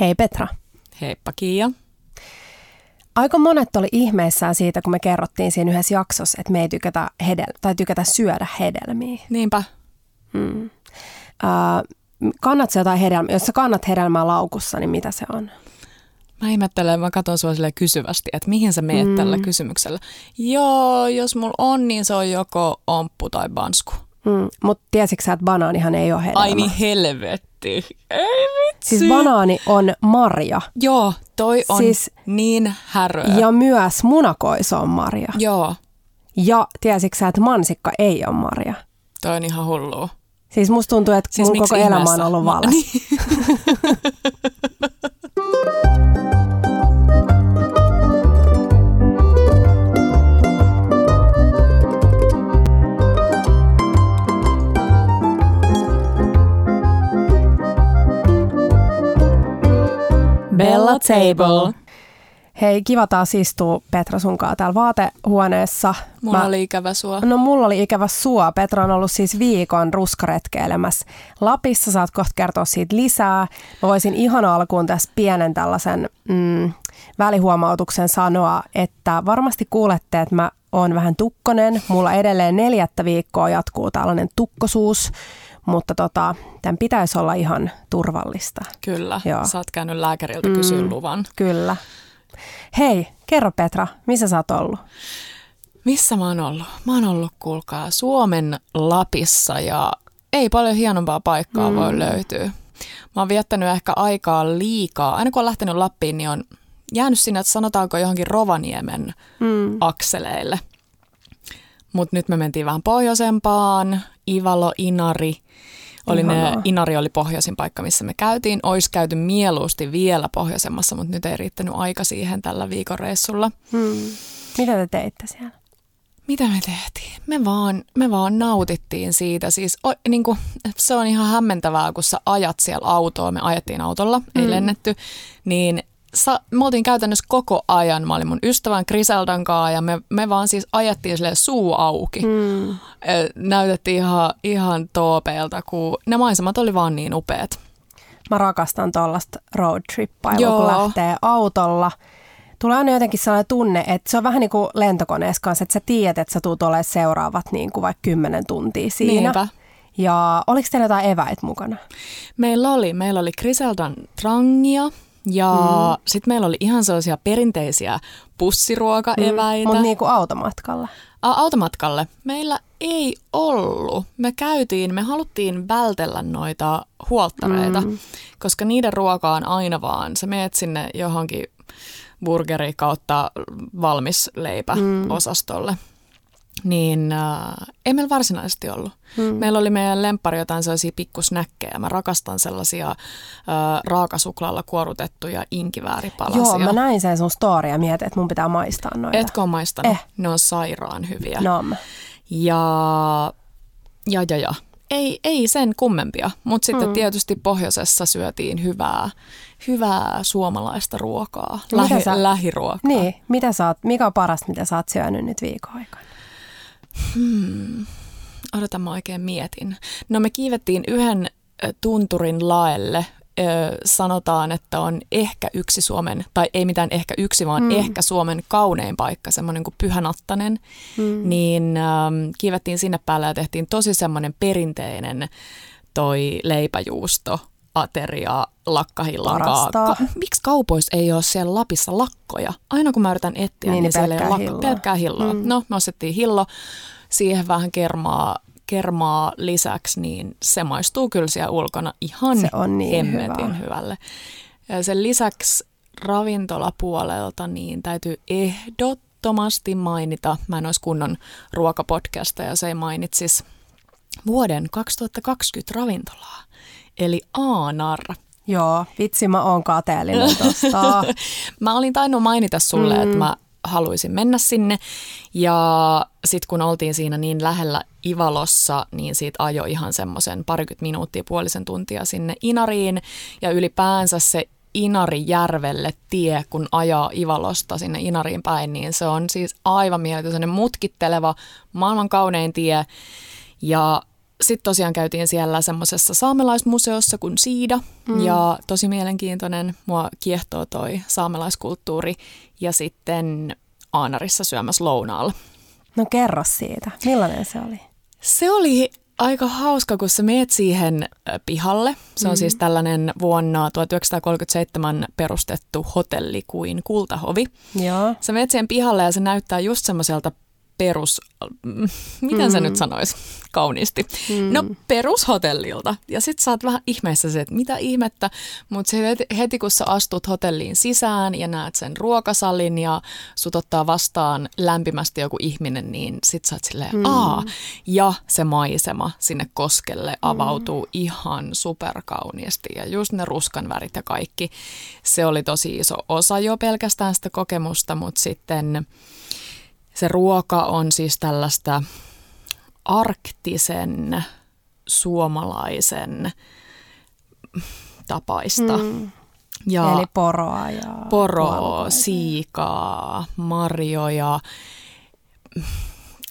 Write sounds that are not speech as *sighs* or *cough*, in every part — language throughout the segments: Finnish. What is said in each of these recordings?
Hei Petra. Heippa Kiia. Aika monet oli ihmeissään siitä, kun me kerrottiin siinä yhdessä jaksossa, että me ei tykätä, hedel- tai tykätä syödä hedelmiä. Niinpä. Hmm. Uh, kannat sä jotain hedelmää? Jos sä kannat hedelmää laukussa, niin mitä se on? Mä ihmettelen, mä katson sua sille kysyvästi, että mihin sä meet mm. tällä kysymyksellä. Joo, jos mulla on, niin se on joko omppu tai bansku. Mm. Mutta tiesitkö sä, että banaanihan ei ole hedelmä? Ai niin helvetti. Ei vitsi. Siis banaani on marja. Joo, toi on siis, niin häröä. Ja myös munakoiso on marja. Joo. Ja tiesitkö sä, että mansikka ei ole marja? Toi on ihan hullua. Siis musta tuntuu, että siis mun koko ihmeessä? elämä on ollut vales. Niin. *laughs* Bella Table. Hei, kiva taas istua Petra sunkaan täällä vaatehuoneessa. Mulla Mä, oli ikävä sua. No mulla oli ikävä sua. Petra on ollut siis viikon ruskaretkeilemässä Lapissa. Saat kohta kertoa siitä lisää. Mä voisin ihan alkuun tässä pienen tällaisen mm, välihuomautuksen sanoa, että varmasti kuulette, että mä oon vähän tukkonen. Mulla edelleen neljättä viikkoa jatkuu tällainen tukkosuus mutta tota, tämän pitäisi olla ihan turvallista. Kyllä, Joo. sä oot käynyt lääkäriltä kysyä mm, luvan. Kyllä. Hei, kerro Petra, missä sä oot ollut? Missä mä oon ollut? Mä oon ollut, kuulkaa, Suomen Lapissa ja ei paljon hienompaa paikkaa mm. voi löytyä. Mä oon viettänyt ehkä aikaa liikaa. Aina kun on lähtenyt Lappiin, niin on jäänyt sinne, että sanotaanko johonkin Rovaniemen mm. akseleille. Mutta nyt me mentiin vähän pohjoisempaan, Ivalo, Inari – oli ne, Inari oli pohjoisin paikka, missä me käytiin. Ois käyty mieluusti vielä pohjoisemmassa, mutta nyt ei riittänyt aika siihen tällä viikon reissulla. Hmm. Mitä te teitte siellä? Mitä me tehtiin? Me vaan, me vaan nautittiin siitä. Siis o, niin kuin, se on ihan hämmentävää, kun sä ajat siellä autoa. Me ajettiin autolla, ei hmm. lennetty. Niin sa, me oltiin käytännössä koko ajan. Mä olin mun ystävän Griseldan kanssa ja me, me vaan siis ajettiin sille suu auki. Mm. Näytettiin ihan, ihan toopeelta, kun ne maisemat oli vaan niin upeat. Mä rakastan tuollaista roadtrippailua, kun lähtee autolla. Tulee aina jotenkin sellainen tunne, että se on vähän niin kuin lentokoneessa kanssa, että sä tiedät, että sä tuut olemaan seuraavat niin kuin vaikka kymmenen tuntia siinä. Niinpä. Ja oliko teillä jotain eväit mukana? Meillä oli. Meillä oli Griseldan trangia, ja mm. sitten meillä oli ihan sellaisia perinteisiä pussiruokaeväitä. Mm, mutta niin kuin automatkalla. A, automatkalle. Meillä ei ollut. Me käytiin, me haluttiin vältellä noita huoltareita, mm. koska niiden ruoka on aina vaan. Sä meet sinne johonkin burgeri kautta valmis leipä mm. osastolle niin äh, ei meillä varsinaisesti ollut. Hmm. Meillä oli meidän lempari jotain sellaisia pikkusnäkkejä. Mä rakastan sellaisia äh, raakasuklaalla kuorutettuja inkivääripalasia. Joo, mä näin sen sun storia ja mietin, että mun pitää maistaa noita. Etkö ole maistanut? Eh. Ne on sairaan hyviä. No. Ja, ja, ja, ja. Ei, ei sen kummempia, mutta sitten hmm. tietysti pohjoisessa syötiin hyvää, hyvää suomalaista ruokaa, Lähi, sä, lähiruokaa. Niin, mitä sä oot, mikä on parasta, mitä sä oot syönyt nyt viikon aikana? Hmm. Odota, mä oikein mietin. No me kiivettiin yhden tunturin laelle. Sanotaan, että on ehkä yksi Suomen, tai ei mitään ehkä yksi, vaan mm. ehkä Suomen kaunein paikka, semmoinen kuin Pyhänattanen. Mm. Niin ähm, kiivettiin sinne päälle ja tehtiin tosi semmoinen perinteinen toi leipäjuusto ateria lakkahillan Ka- miksi kaupoissa ei ole siellä Lapissa lakkoja? Aina kun mä yritän etsiä, niin, niin, niin siellä ei ole lakko, pelkkää hilloa. Mm. No, me ostettiin hillo, siihen vähän kermaa, kermaa lisäksi, niin se maistuu kyllä siellä ulkona ihan se on niin hemmetin hyvä. hyvälle. Ja sen lisäksi ravintolapuolelta niin täytyy ehdottomasti mainita, mä en olisi kunnon ruokapodcasta ja se ei mainitsisi vuoden 2020 ravintolaa eli Aanar. Joo, vitsi mä oon kateellinen tosta. *laughs* mä olin tainnut mainita sulle, mm. että mä haluaisin mennä sinne. Ja sitten kun oltiin siinä niin lähellä Ivalossa, niin siitä ajo ihan semmoisen parikymmentä minuuttia, puolisen tuntia sinne Inariin. Ja ylipäänsä se Inarijärvelle tie, kun ajaa Ivalosta sinne Inariin päin, niin se on siis aivan mieletön, mutkitteleva, maailman kaunein tie. Ja sitten tosiaan käytiin siellä semmoisessa saamelaismuseossa kuin Siida mm. ja tosi mielenkiintoinen. Mua kiehtoo toi saamelaiskulttuuri ja sitten Aanarissa syömässä lounaalla. No kerro siitä. Millainen se oli? Se oli aika hauska, kun sä meet siihen pihalle. Se on mm. siis tällainen vuonna 1937 perustettu hotelli kuin Kultahovi. Joo. Sä meet siihen pihalle ja se näyttää just semmoiselta perus, miten mm. se nyt sanoisi kauniisti, mm. no perushotellilta. Ja sit sä oot vähän ihmeessä se, että mitä ihmettä, mutta heti, heti kun sä astut hotelliin sisään ja näet sen ruokasalin ja sut ottaa vastaan lämpimästi joku ihminen, niin sit sä oot silleen, mm. aa, ja se maisema sinne koskelle avautuu mm. ihan superkauniisti ja just ne ruskan värit ja kaikki. Se oli tosi iso osa jo pelkästään sitä kokemusta, mutta sitten se ruoka on siis tällaista arktisen suomalaisen tapaista. Mm. Ja Eli poroa ja poroa, siikaa, marjoja,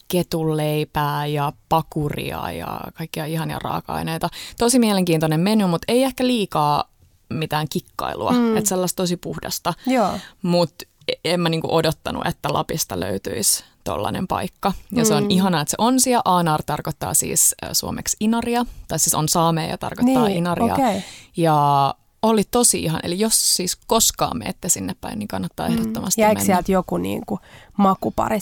ketuleipää ja pakuria ja kaikkia ihania raaka-aineita. Tosi mielenkiintoinen menu, mutta ei ehkä liikaa mitään kikkailua, mm. että sellaista tosi puhdasta. Mutta en mä niinku odottanut, että Lapista löytyisi tollainen paikka. Ja mm. se on mm. ihanaa, että se on siellä. Aanar tarkoittaa siis suomeksi inaria, tai siis on saamea ja tarkoittaa niin, inaria. Okay. Ja oli tosi ihan, eli jos siis koskaan menette sinne päin, niin kannattaa mm. ehdottomasti Jäikö mennä. sieltä joku niinku makupari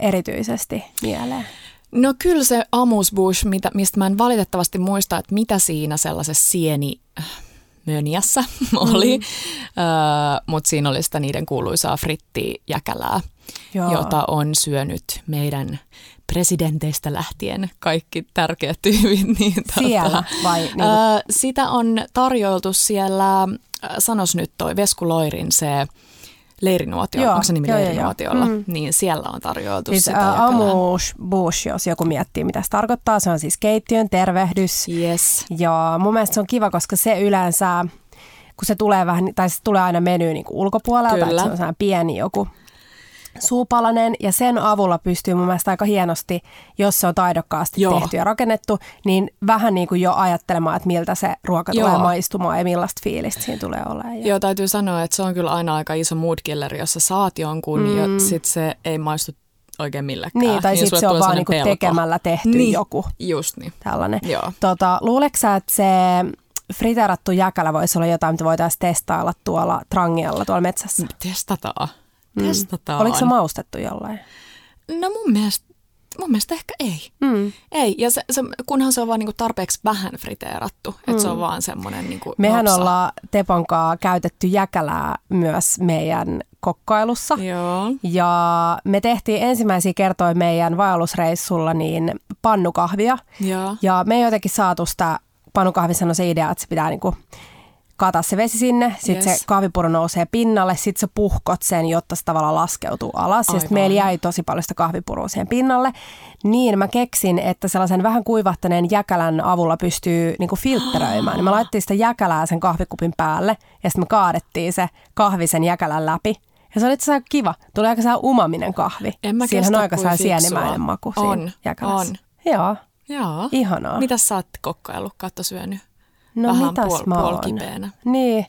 erityisesti mieleen? No kyllä se amuse mitä, mistä mä en valitettavasti muista, että mitä siinä sellaisessa sieni Möniässä *laughs* oli, mm. öö, mutta siinä oli sitä niiden kuuluisaa frittijäkälää, Joo. jota on syönyt meidän presidenteistä lähtien kaikki tärkeät tyypit. *laughs* Niin, siellä tota, vai? Niin öö, sitä on tarjoiltu siellä, sanos nyt toi Vesku Loirin se leirinuotio, joo, onko se nimi joo, leirinuotiolla, joo. Mm. niin siellä on tarjoiltu siis, sitä. Uh, Amush Bush, jos joku miettii, mitä se tarkoittaa, se on siis keittiön tervehdys. Yes. Ja mun mielestä se on kiva, koska se yleensä, kun se tulee vähän, tai se tulee aina meny niin ulkopuolelta, Kyllä. että se on pieni joku suupalanen ja sen avulla pystyy mun mielestä aika hienosti, jos se on taidokkaasti Joo. tehty ja rakennettu, niin vähän niin kuin jo ajattelemaan, että miltä se ruoka Joo. tulee maistumaan ja millaista fiilistä siinä tulee olemaan. Joo, täytyy sanoa, että se on kyllä aina aika iso mood killer, jos sä saat jonkun mm. ja sit se ei maistu oikein millekään. Niin, tai niin sitten se on vaan niinku tekemällä tehty niin, joku. Just niin. Tällainen. Joo. Tota, luuleeko sä, että se friterattu jäkälä voisi olla jotain, mitä voitaisiin testailla tuolla Trangialla tuolla metsässä? Testataan. Mm. Testataan. Oliko se maustettu jollain? No mun mielestä, mun mielestä ehkä ei. Mm. Ei, ja se, se, kunhan se on vaan niinku tarpeeksi vähän friteerattu, mm. että se on mm. vaan semmoinen niinku Mehän nopsa. ollaan Teponkaa käytetty jäkälää myös meidän kokkailussa. Joo. Ja me tehtiin ensimmäisiä kertoja meidän vaellusreissulla niin pannukahvia. Joo. Ja me ei jotenkin saatu sitä pannukahvissa on se idea, että se pitää niinku kata se vesi sinne, sitten yes. se kahvipuro nousee pinnalle, sitten sä puhkot sen, jotta se tavallaan laskeutuu alas. Aivan. Ja sitten meillä jäi tosi paljon sitä kahvipurua siihen pinnalle. Niin mä keksin, että sellaisen vähän kuivahtaneen jäkälän avulla pystyy niinku filtteröimään. Niin mä laittiin sitä jäkälää sen kahvikupin päälle ja sitten me kaadettiin se kahvi sen jäkälän läpi. Ja se oli itse asiassa kiva. Tuli aika saa umaminen kahvi. En mä Siinä on aika saa sienimäinen maku on, siinä jäkälässä. On. Joo. Joo. Ihanaa. Mitä sä oot kokkaillut, katto syönyt? No Vähän mitäs puol- mä oon? Niin.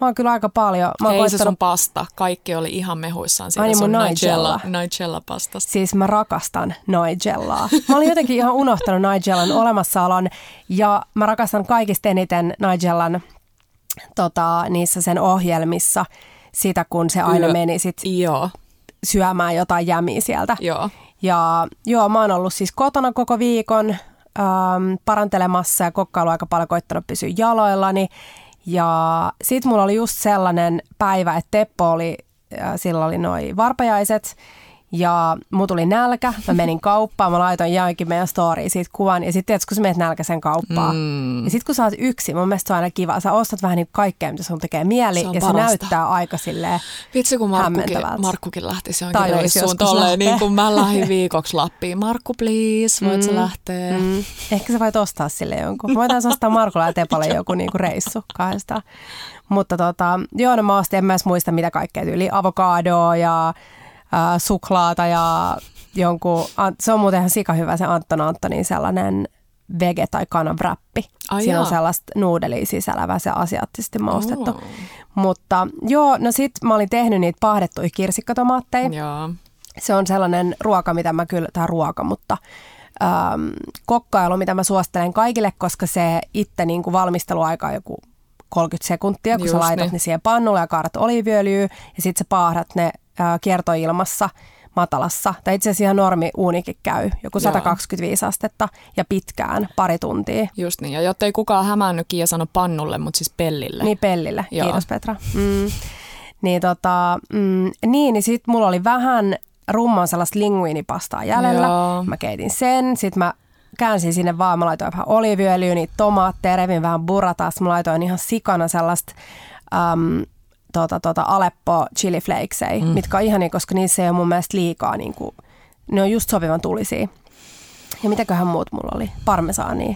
Mä oon kyllä aika paljon. Mä Ei koittanut... se sun pasta. Kaikki oli ihan mehuissaan siitä Ai, niin sun Nigella, Nigella pastasta. Siis mä rakastan Nigellaa. Mä olin jotenkin ihan unohtanut Nigellan olemassaolon ja mä rakastan kaikista eniten Nigellan tota, niissä sen ohjelmissa sitä, kun se aina Yö. meni sit joo. syömään jotain jämiä sieltä. Joo. Ja joo, mä oon ollut siis kotona koko viikon ähm, parantelemassa ja kokkailu aika paljon koittanut pysyä jaloillani. Ja sit mulla oli just sellainen päivä, että Teppo oli, äh, sillä oli noi varpajaiset ja mulla tuli nälkä, mä menin kauppaan, mä laitoin jaankin meidän storyin siitä kuvan. Ja sitten kun sä menet nälkäisen kauppaan, mm. ja sitten kun sä oot yksi, mun mielestä se on aina kiva. Sä ostat vähän niin kaikkea, mitä sun tekee mieli, se ja parasta. se näyttää aika silleen Vitsi, kun Markkukin, Markkukin lähtisi jonkin reissuun tolleen, niin kuin mä lähdin *laughs* viikoksi Lappiin. Markku, please, voit mm. sä lähteä? Mm. Ehkä sä voit ostaa sille jonkun. Voitaisiin ostaa Markulla ja Tepalle *laughs* joku niin kuin reissu kahdesta. Mutta tota, joo, no mä ostin, en mä edes muista mitä kaikkea tyyli, avokadoa ja ää, suklaata ja jonkun, se on muuten ihan sika hyvä se Anton Antonin sellainen vege- tai kananwrappi. Siinä on sellaista nuudelia sisällä, se asiaattisesti maustettu. Oo. Mutta joo, no sit mä olin tehnyt niitä pahdettuja kirsikkatomaatteja. Joo. Se on sellainen ruoka, mitä mä kyllä, tai ruoka, mutta äm, kokkailu, mitä mä suosittelen kaikille, koska se itse niin kuin valmisteluaika on joku 30 sekuntia, kun Just sä laitat niin. ne siihen pannulle ja kaadat oliiviöljyä ja sitten sä paahdat ne kiertoilmassa matalassa. Tai itse asiassa ihan normi uunikin käy, joku Joo. 125 astetta ja pitkään, pari tuntia. Just niin. Ja jotta ei kukaan hämännyt Kiia sano pannulle, mutta siis pellille. Niin pellille, Joo. kiitos Petra. Mm. Niin, tota, mm, niin, niin sit mulla oli vähän rumman sellaista linguinipastaa jäljellä. Joo. Mä keitin sen, sit mä käänsin sinne vaan, mä laitoin vähän oliiviöljyä, niitä tomaatteja, revin vähän burratas, mä laitoin ihan sikana sellaista äm, tota, tota Aleppo chili flakesei, mm. mitkä on ihania, koska niissä ei ole mun mielestä liikaa, niin kuin, ne on just sopivan tulisia. Ja mitäköhän muut mulla oli? Parmesaania.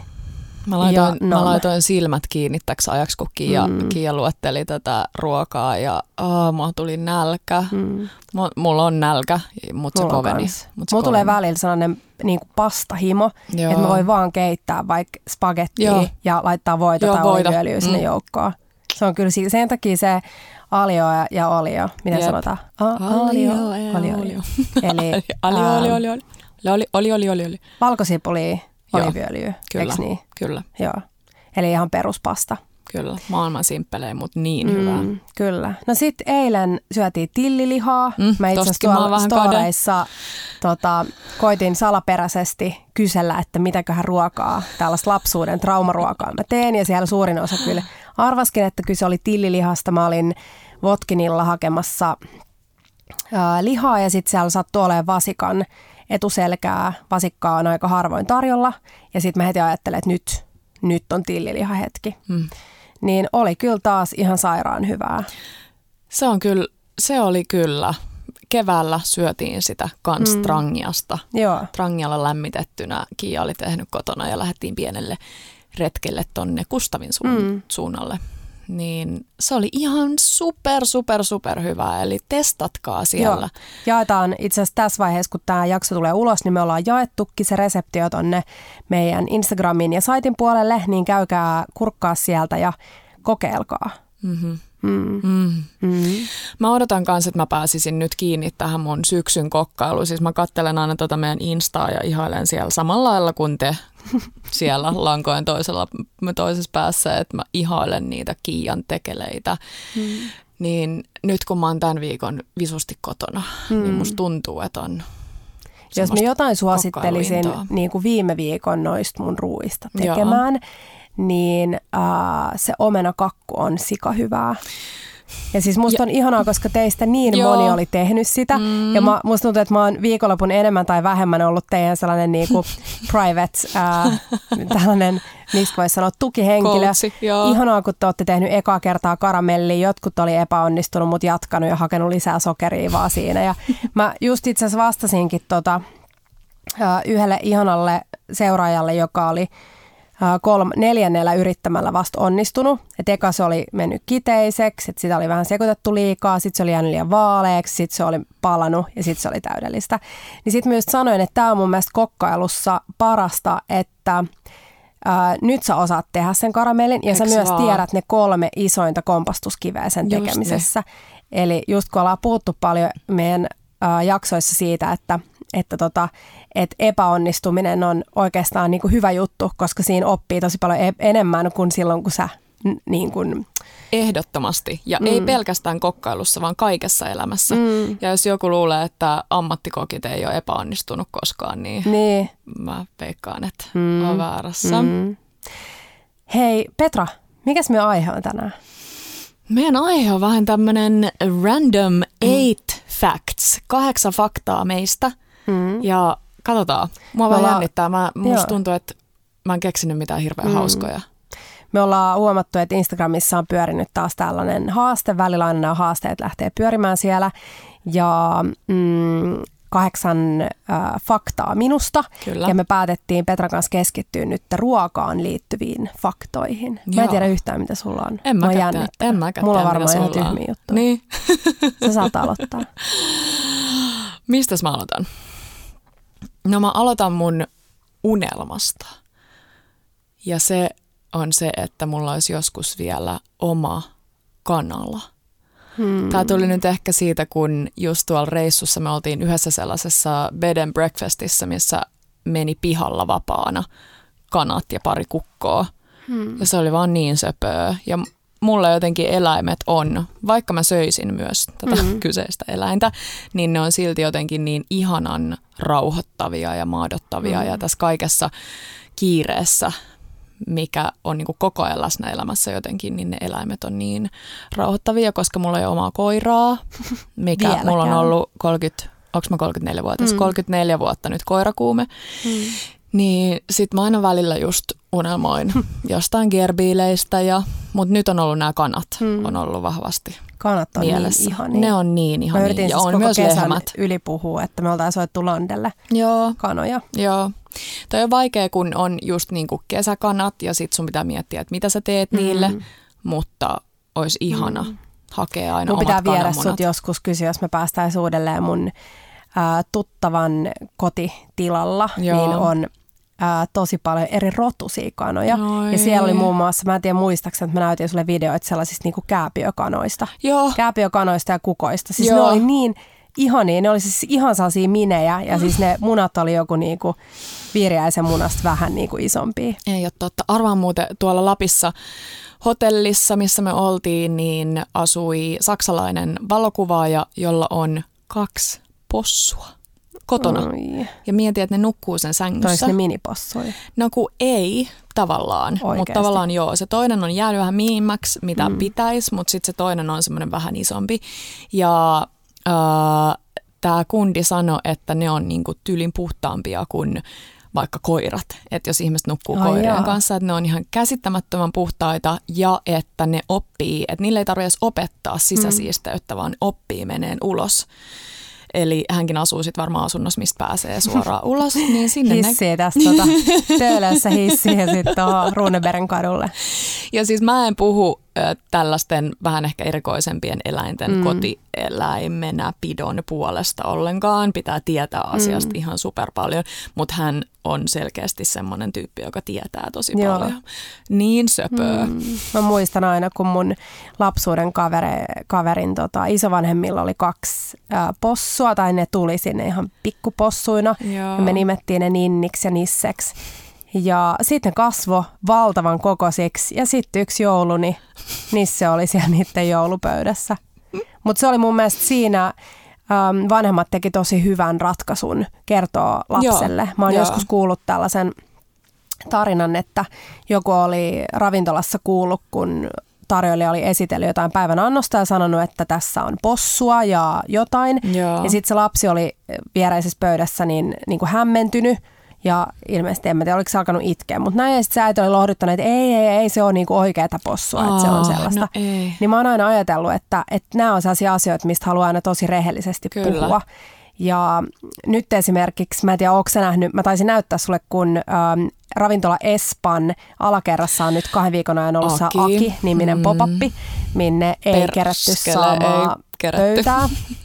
Mä laitoin, Ja mä laitoin silmät kiinni täksi ajaksi, kun Kiia, mm. Kiia luetteli tätä ruokaa ja oh, mulla tuli nälkä. Mm. Mulla, on nälkä, mutta se Mulla koveni. Mut se Mulla tulee välillä sellainen niin kuin pastahimo, Joo. että mä voin vaan keittää vaikka spagettia Joo. ja laittaa voita Joo, tai oliiviöljyä sinne Mm. joukkoon. Se on kyllä sen takia se alio ja- ja olio, mitä Jep. sanotaan? A- Alio ja olio. olio. Eli Ali, ää, oli, oli, *laughs* oli. Oli, oli, oli, oli, oli. valkosipulia, Joo. oliiviöljyä, Kyllä, eikö niin? kyllä, Joo. Eli ihan peruspasta. Kyllä. Maailman simppelejä, mutta niin mm. hyvää. Kyllä. No sitten eilen syötiin tillilihaa. Mm, mä itse asiassa tuolla tota, koitin salaperäisesti kysellä, että mitäköhän ruokaa, tällaista lapsuuden traumaruokaa mä teen. Ja siellä suurin osa kyllä arvaskin, että kyse oli tillilihasta. Mä olin Votkinilla hakemassa ää, lihaa ja sitten siellä sattui olemaan vasikan etuselkää. Vasikkaa on aika harvoin tarjolla. Ja sitten mä heti ajattelin, että nyt, nyt on tilliliha hetki. Mm. Niin oli kyllä taas ihan sairaan hyvää. Se on kyllä, se oli kyllä. Keväällä syötiin sitä kans mm. trangiasta. Joo. Trangialla lämmitettynä Kiia oli tehnyt kotona ja lähdettiin pienelle retkelle tonne Kustavin suun, Mm. suunnalle. Niin se oli ihan super, super, super hyvää. Eli testatkaa siellä. Joo. Jaetaan itse asiassa tässä vaiheessa, kun tämä jakso tulee ulos, niin me ollaan jaettukin se reseptio tonne meidän Instagramin ja saitin puolelle, niin käykää kurkkaa sieltä ja kokeilkaa. Mm-hmm. Mm. Mm. Mm. Mä odotan kanssa, että mä pääsisin nyt kiinni tähän mun syksyn kokkailuun. Siis mä kattelen aina tota meidän Instaa ja ihailen siellä samalla lailla kuin te *laughs* siellä lankojen toisella, toisessa päässä, että mä ihailen niitä Kiian tekeleitä. Mm. Niin nyt kun mä oon tämän viikon visusti kotona, mm. niin musta tuntuu, että on Jos mä jotain suosittelisin niin kuin viime viikon noista mun ruuista tekemään, niin äh, se omenakakku on sika hyvää. Ja siis musta on ihanaa, koska teistä niin Joo. moni oli tehnyt sitä. Mm. Ja mä, musta tuntuu, että mä oon viikonlopun enemmän tai vähemmän ollut teidän sellainen niinku *laughs* private, äh, tällainen, mistä voisi sanoa, tukihenkilö. Joo. Ihanaa, kun te olette tehnyt ekaa kertaa karamellia. Jotkut oli epäonnistunut, mutta jatkanut ja hakenut lisää sokeria vaan siinä. Ja *laughs* mä just itse asiassa vastasinkin tota, äh, yhdelle ihanalle seuraajalle, joka oli kolm, neljännellä yrittämällä vasta onnistunut. Et eka se oli mennyt kiteiseksi, että sitä oli vähän sekoitettu liikaa, sitten se oli jäänyt liian vaaleaksi, sitten se oli palanut ja sitten se oli täydellistä. Niin sitten myös sanoin, että tämä on mun mielestä kokkailussa parasta, että Ää, nyt sä osaat tehdä sen karamellin ja sä Eiks myös vaan? tiedät ne kolme isointa kompastuskiveä sen Just tekemisessä. Eli just kun ollaan puhuttu paljon meidän ää, jaksoissa siitä, että, että tota, et epäonnistuminen on oikeastaan niin kuin hyvä juttu, koska siinä oppii tosi paljon e- enemmän kuin silloin, kun sä niin kuin, Ehdottomasti. Ja mm. ei pelkästään kokkailussa, vaan kaikessa elämässä. mm, Ja jos joku luulee, että ammattikokit ei ole epäonnistunut koskaan, niin niin, mä veikkaan, että Mm. mm. on väärässä. Mm. mm. Hei Petra, mikäs me aihe on tänään? Meidän aihe on vähän tämmöinen random eight facts. Kahdeksan faktaa meistä. Mm. Ja katsotaan. Mua ollaan- jännittää. Mä, musta Joo. tuntuu, että mä en keksinyt mitään hirveän Mm. hauskoja. Me ollaan huomattu, että Instagramissa on pyörinyt taas tällainen haaste. Välillä aina nämä haasteet lähtee pyörimään siellä. Ja mm, kahdeksan äh, faktaa minusta. Kyllä. Ja me päätettiin Petran kanssa keskittyä nyt ruokaan liittyviin faktoihin. Mä en Joo. tiedä yhtään, mitä sulla on. En Mua mäkään jännittää. En mäkään Mulla on varmaan ihan tyhmiä juttuja. Niin. Sä saat aloittaa. *laughs* Mistäs mä aloitan? No mä aloitan mun unelmasta. Ja se on se, että mulla olisi joskus vielä oma kanala. Hmm. Tämä tuli nyt ehkä siitä, kun just tuolla reissussa me oltiin yhdessä sellaisessa bed and breakfastissa, missä meni pihalla vapaana kanat ja pari kukkoa. Hmm. Ja se oli vaan niin söpöä. Ja mulla jotenkin eläimet on, vaikka mä söisin myös tätä mm. *laughs* kyseistä eläintä, niin ne on silti jotenkin niin ihanan rauhoittavia ja maadottavia. Mm. Ja tässä kaikessa kiireessä, mikä on niin koko ajan läsnä elämässä jotenkin, niin ne eläimet on niin rauhoittavia, koska mulla ei ole omaa koiraa, *laughs* mikä Vieläkään. mulla on ollut 30, onko mä 34 vuotta, mm. 34 vuotta nyt koirakuume. Mm. Niin sit mä aina välillä just unelmoin *laughs* jostain gerbiileistä, ja, mutta nyt on ollut nämä kanat, hmm. on ollut vahvasti Kanat on niin mielessä. niin ihania. Ne on niin ihania ja siis on myös lehmät. yli puhua, että me oltaan soittu Landelle Joo. kanoja. Joo. Toi on vaikea, kun on just niin kuin kesäkanat ja sit sun pitää miettiä, että mitä sä teet hmm. niille, mutta olisi ihana hmm. hakea aina Mun omat pitää viedä sut joskus kysyä, jos me päästään uudelleen mun ää, tuttavan kotitilalla, Joo. niin on ää, tosi paljon eri rotusia kanoja. Oi. Ja siellä oli muun muassa, mä en tiedä muistaakseni, että mä näytin sulle videoita sellaisista niinku kääpiökanoista. Joo. Kääpiökanoista ja kukoista. Siis Joo. ne oli niin ihania, ne oli siis ihan sellaisia minejä ja siis ne munat oli joku niinku viiriäisen munasta vähän niinku isompia. Ei ole totta. Arvaan muuten tuolla Lapissa hotellissa, missä me oltiin, niin asui saksalainen valokuvaaja, jolla on kaksi possua kotona. Oi. Ja mietin, että ne nukkuu sen sängyssä. Toisi ne minipossuja? No kun ei tavallaan, mutta tavallaan joo. Se toinen on jäänyt vähän minimmäksi, mitä mm. pitäisi, mutta sitten se toinen on semmoinen vähän isompi. Ja äh, tämä kundi sanoi, että ne on niinku tylin puhtaampia kuin vaikka koirat. Että jos ihmiset nukkuu Ai koirien jaa. kanssa, että ne on ihan käsittämättömän puhtaita ja että ne oppii, että niille ei tarvitse opettaa sisäsiisteyttä, mm. vaan oppii meneen ulos. Eli hänkin asuu sitten varmaan asunnossa, mistä pääsee suoraan *laughs* ulos. Niin sinne hissi ne... tästä tuota, töölössä hissi ja sitten tuohon kadulle. Ja siis mä en puhu tällaisten vähän ehkä erikoisempien eläinten mm. kotieläimenä pidon puolesta ollenkaan. Pitää tietää asiasta mm. ihan super paljon, mutta hän on selkeästi semmoinen tyyppi, joka tietää tosi Joo. paljon. Niin söpöö. Mm. Mä muistan aina, kun mun lapsuuden kaveri, kaverin tota, isovanhemmilla oli kaksi ää, possua, tai ne tuli sinne ihan pikkupossuina, Joo. ja me nimettiin ne Ninniksi ja Nisseksi. Ja sitten kasvo valtavan kokoisiksi ja sitten yksi joulu, niin Nisse oli siellä niiden joulupöydässä. Mutta se oli mun mielestä siinä, ähm, vanhemmat teki tosi hyvän ratkaisun kertoa lapselle. Joo, Mä oon joo. joskus kuullut tällaisen tarinan, että joku oli ravintolassa kuullut, kun tarjoilija oli esitellyt jotain päivän annosta ja sanonut, että tässä on possua ja jotain. Joo. Ja sitten se lapsi oli viereisessä pöydässä niin, niin kuin hämmentynyt ja ilmeisesti en mä tiedä, oliko se alkanut itkeä, mutta näin ja sitten se äiti oli lohduttanut, että ei, ei, ei se ole niinku oikeata possua, oh, että se on sellaista. No ei. Niin mä oon aina ajatellut, että, että nämä on sellaisia asioita, mistä haluaa aina tosi rehellisesti Kyllä. puhua. Ja nyt esimerkiksi, mä en tiedä, onko nähnyt, mä taisin näyttää sulle, kun ähm, ravintola Espan alakerrassa on nyt kahden viikon ajan ollut Aki. Aki-niminen mm. pop-uppi, minne ei Perskele, kerätty saamaan pöytää. *laughs*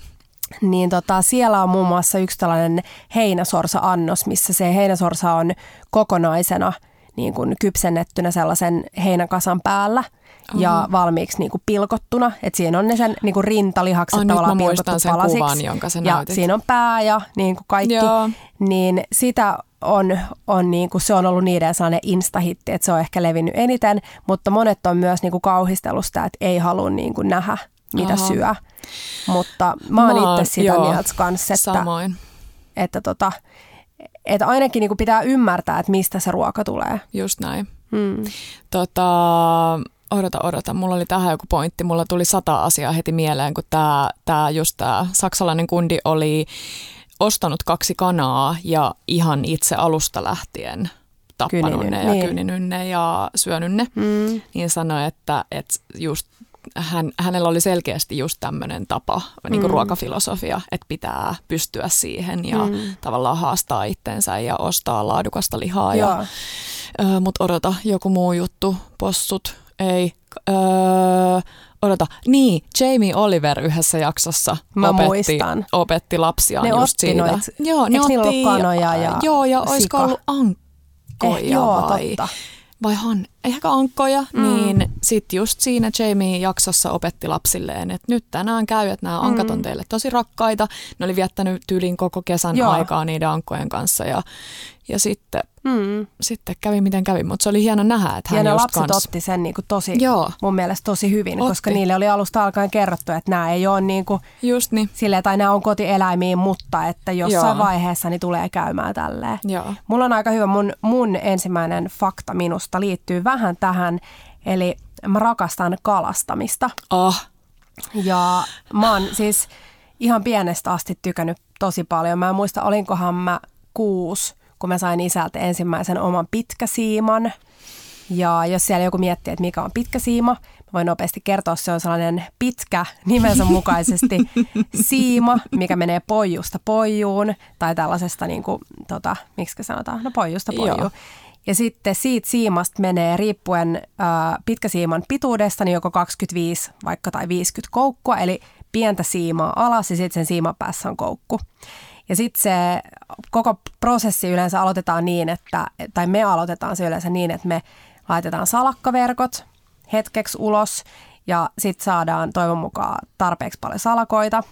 niin tota, siellä on muun muassa yksi tällainen heinäsorsa-annos, missä se heinäsorsa on kokonaisena niin kuin kypsennettynä sellaisen heinäkasan päällä Oho. ja valmiiksi niin kuin pilkottuna. Et siinä on ne sen niin kuin rintalihakset oh, tavallaan pilkottu sen palasiksi. Kuvan, jonka sä ja näytit. siinä on pää ja niin kuin kaikki. Joo. Niin sitä on, on niin kuin, se on ollut niiden sellainen instahitti, että se on ehkä levinnyt eniten, mutta monet on myös niin kuin kauhistellut sitä, että ei halua niin kuin nähdä mitä Aha. syö. Mutta mä oon itse sitä joo, mieltä kanssa, että, samoin. että, tota, että ainakin niin kuin pitää ymmärtää, että mistä se ruoka tulee. Just näin. Hmm. Tota, odota, odota. Mulla oli tähän joku pointti. Mulla tuli sata asiaa heti mieleen, kun tämä tää, just tämä saksalainen kundi oli ostanut kaksi kanaa ja ihan itse alusta lähtien tappanut Kyniny, ne ja niin. kyninyt ne ja syönyt ne. Mm. Niin sanoi, että, että just hän, hänellä oli selkeästi just tämmöinen tapa, niin kuin mm. ruokafilosofia, että pitää pystyä siihen ja mm. tavallaan haastaa itsensä ja ostaa laadukasta lihaa. Ja, ö, Mutta odota, joku muu juttu, possut, ei. Ö, odota, niin, Jamie Oliver yhdessä jaksossa Mä opetti, muistan. opetti lapsiaan ne just siitä. Noit, joo, ne otti, kanoja ja Joo, ja olisiko ollut ankkoja eh, joo, vai? Totta vai han, ehkä ankkoja, mm. niin sitten just siinä Jamie jaksossa opetti lapsilleen, että nyt tänään käy, että nämä ankat on mm. teille tosi rakkaita. Ne oli viettänyt tyylin koko kesän Joo. aikaa niiden ankkojen kanssa ja, ja sitten, mm. sitten kävi miten kävi, mutta se oli hieno nähdä, että hän ja ne lapset kans... otti sen niin kuin tosi, Joo. mun mielestä tosi hyvin, otti. koska niille oli alusta alkaen kerrottu, että nämä ei ole niin kuin, Just niin. silleen, tai nämä on kotieläimiä, mutta että jossain Joo. vaiheessa niin tulee käymään tälleen. Joo. Mulla on aika hyvä, mun, mun ensimmäinen fakta minusta liittyy vähän tähän, eli mä rakastan kalastamista. Oh. Ja mä oon siis ihan pienestä asti tykännyt tosi paljon. Mä en muista, olinkohan mä kuusi kun mä sain isältä ensimmäisen oman pitkäsiiman. Ja jos siellä joku miettii, että mikä on pitkä siima, mä voin nopeasti kertoa, se on sellainen pitkä nimensä mukaisesti *laughs* siima, mikä menee poijusta poijuun, tai tällaisesta, niin kuin, tota, miksi sanotaan, no poijusta poijuun. Ja sitten siitä siimasta menee riippuen äh, pitkäsiiman pituudesta, niin joko 25 vaikka tai 50 koukkua, eli pientä siimaa alas ja sitten sen siiman päässä on koukku. Ja sitten se koko prosessi yleensä aloitetaan niin, että, tai me aloitetaan se yleensä niin, että me laitetaan salakkaverkot hetkeksi ulos ja sitten saadaan toivon mukaan tarpeeksi paljon salakoita.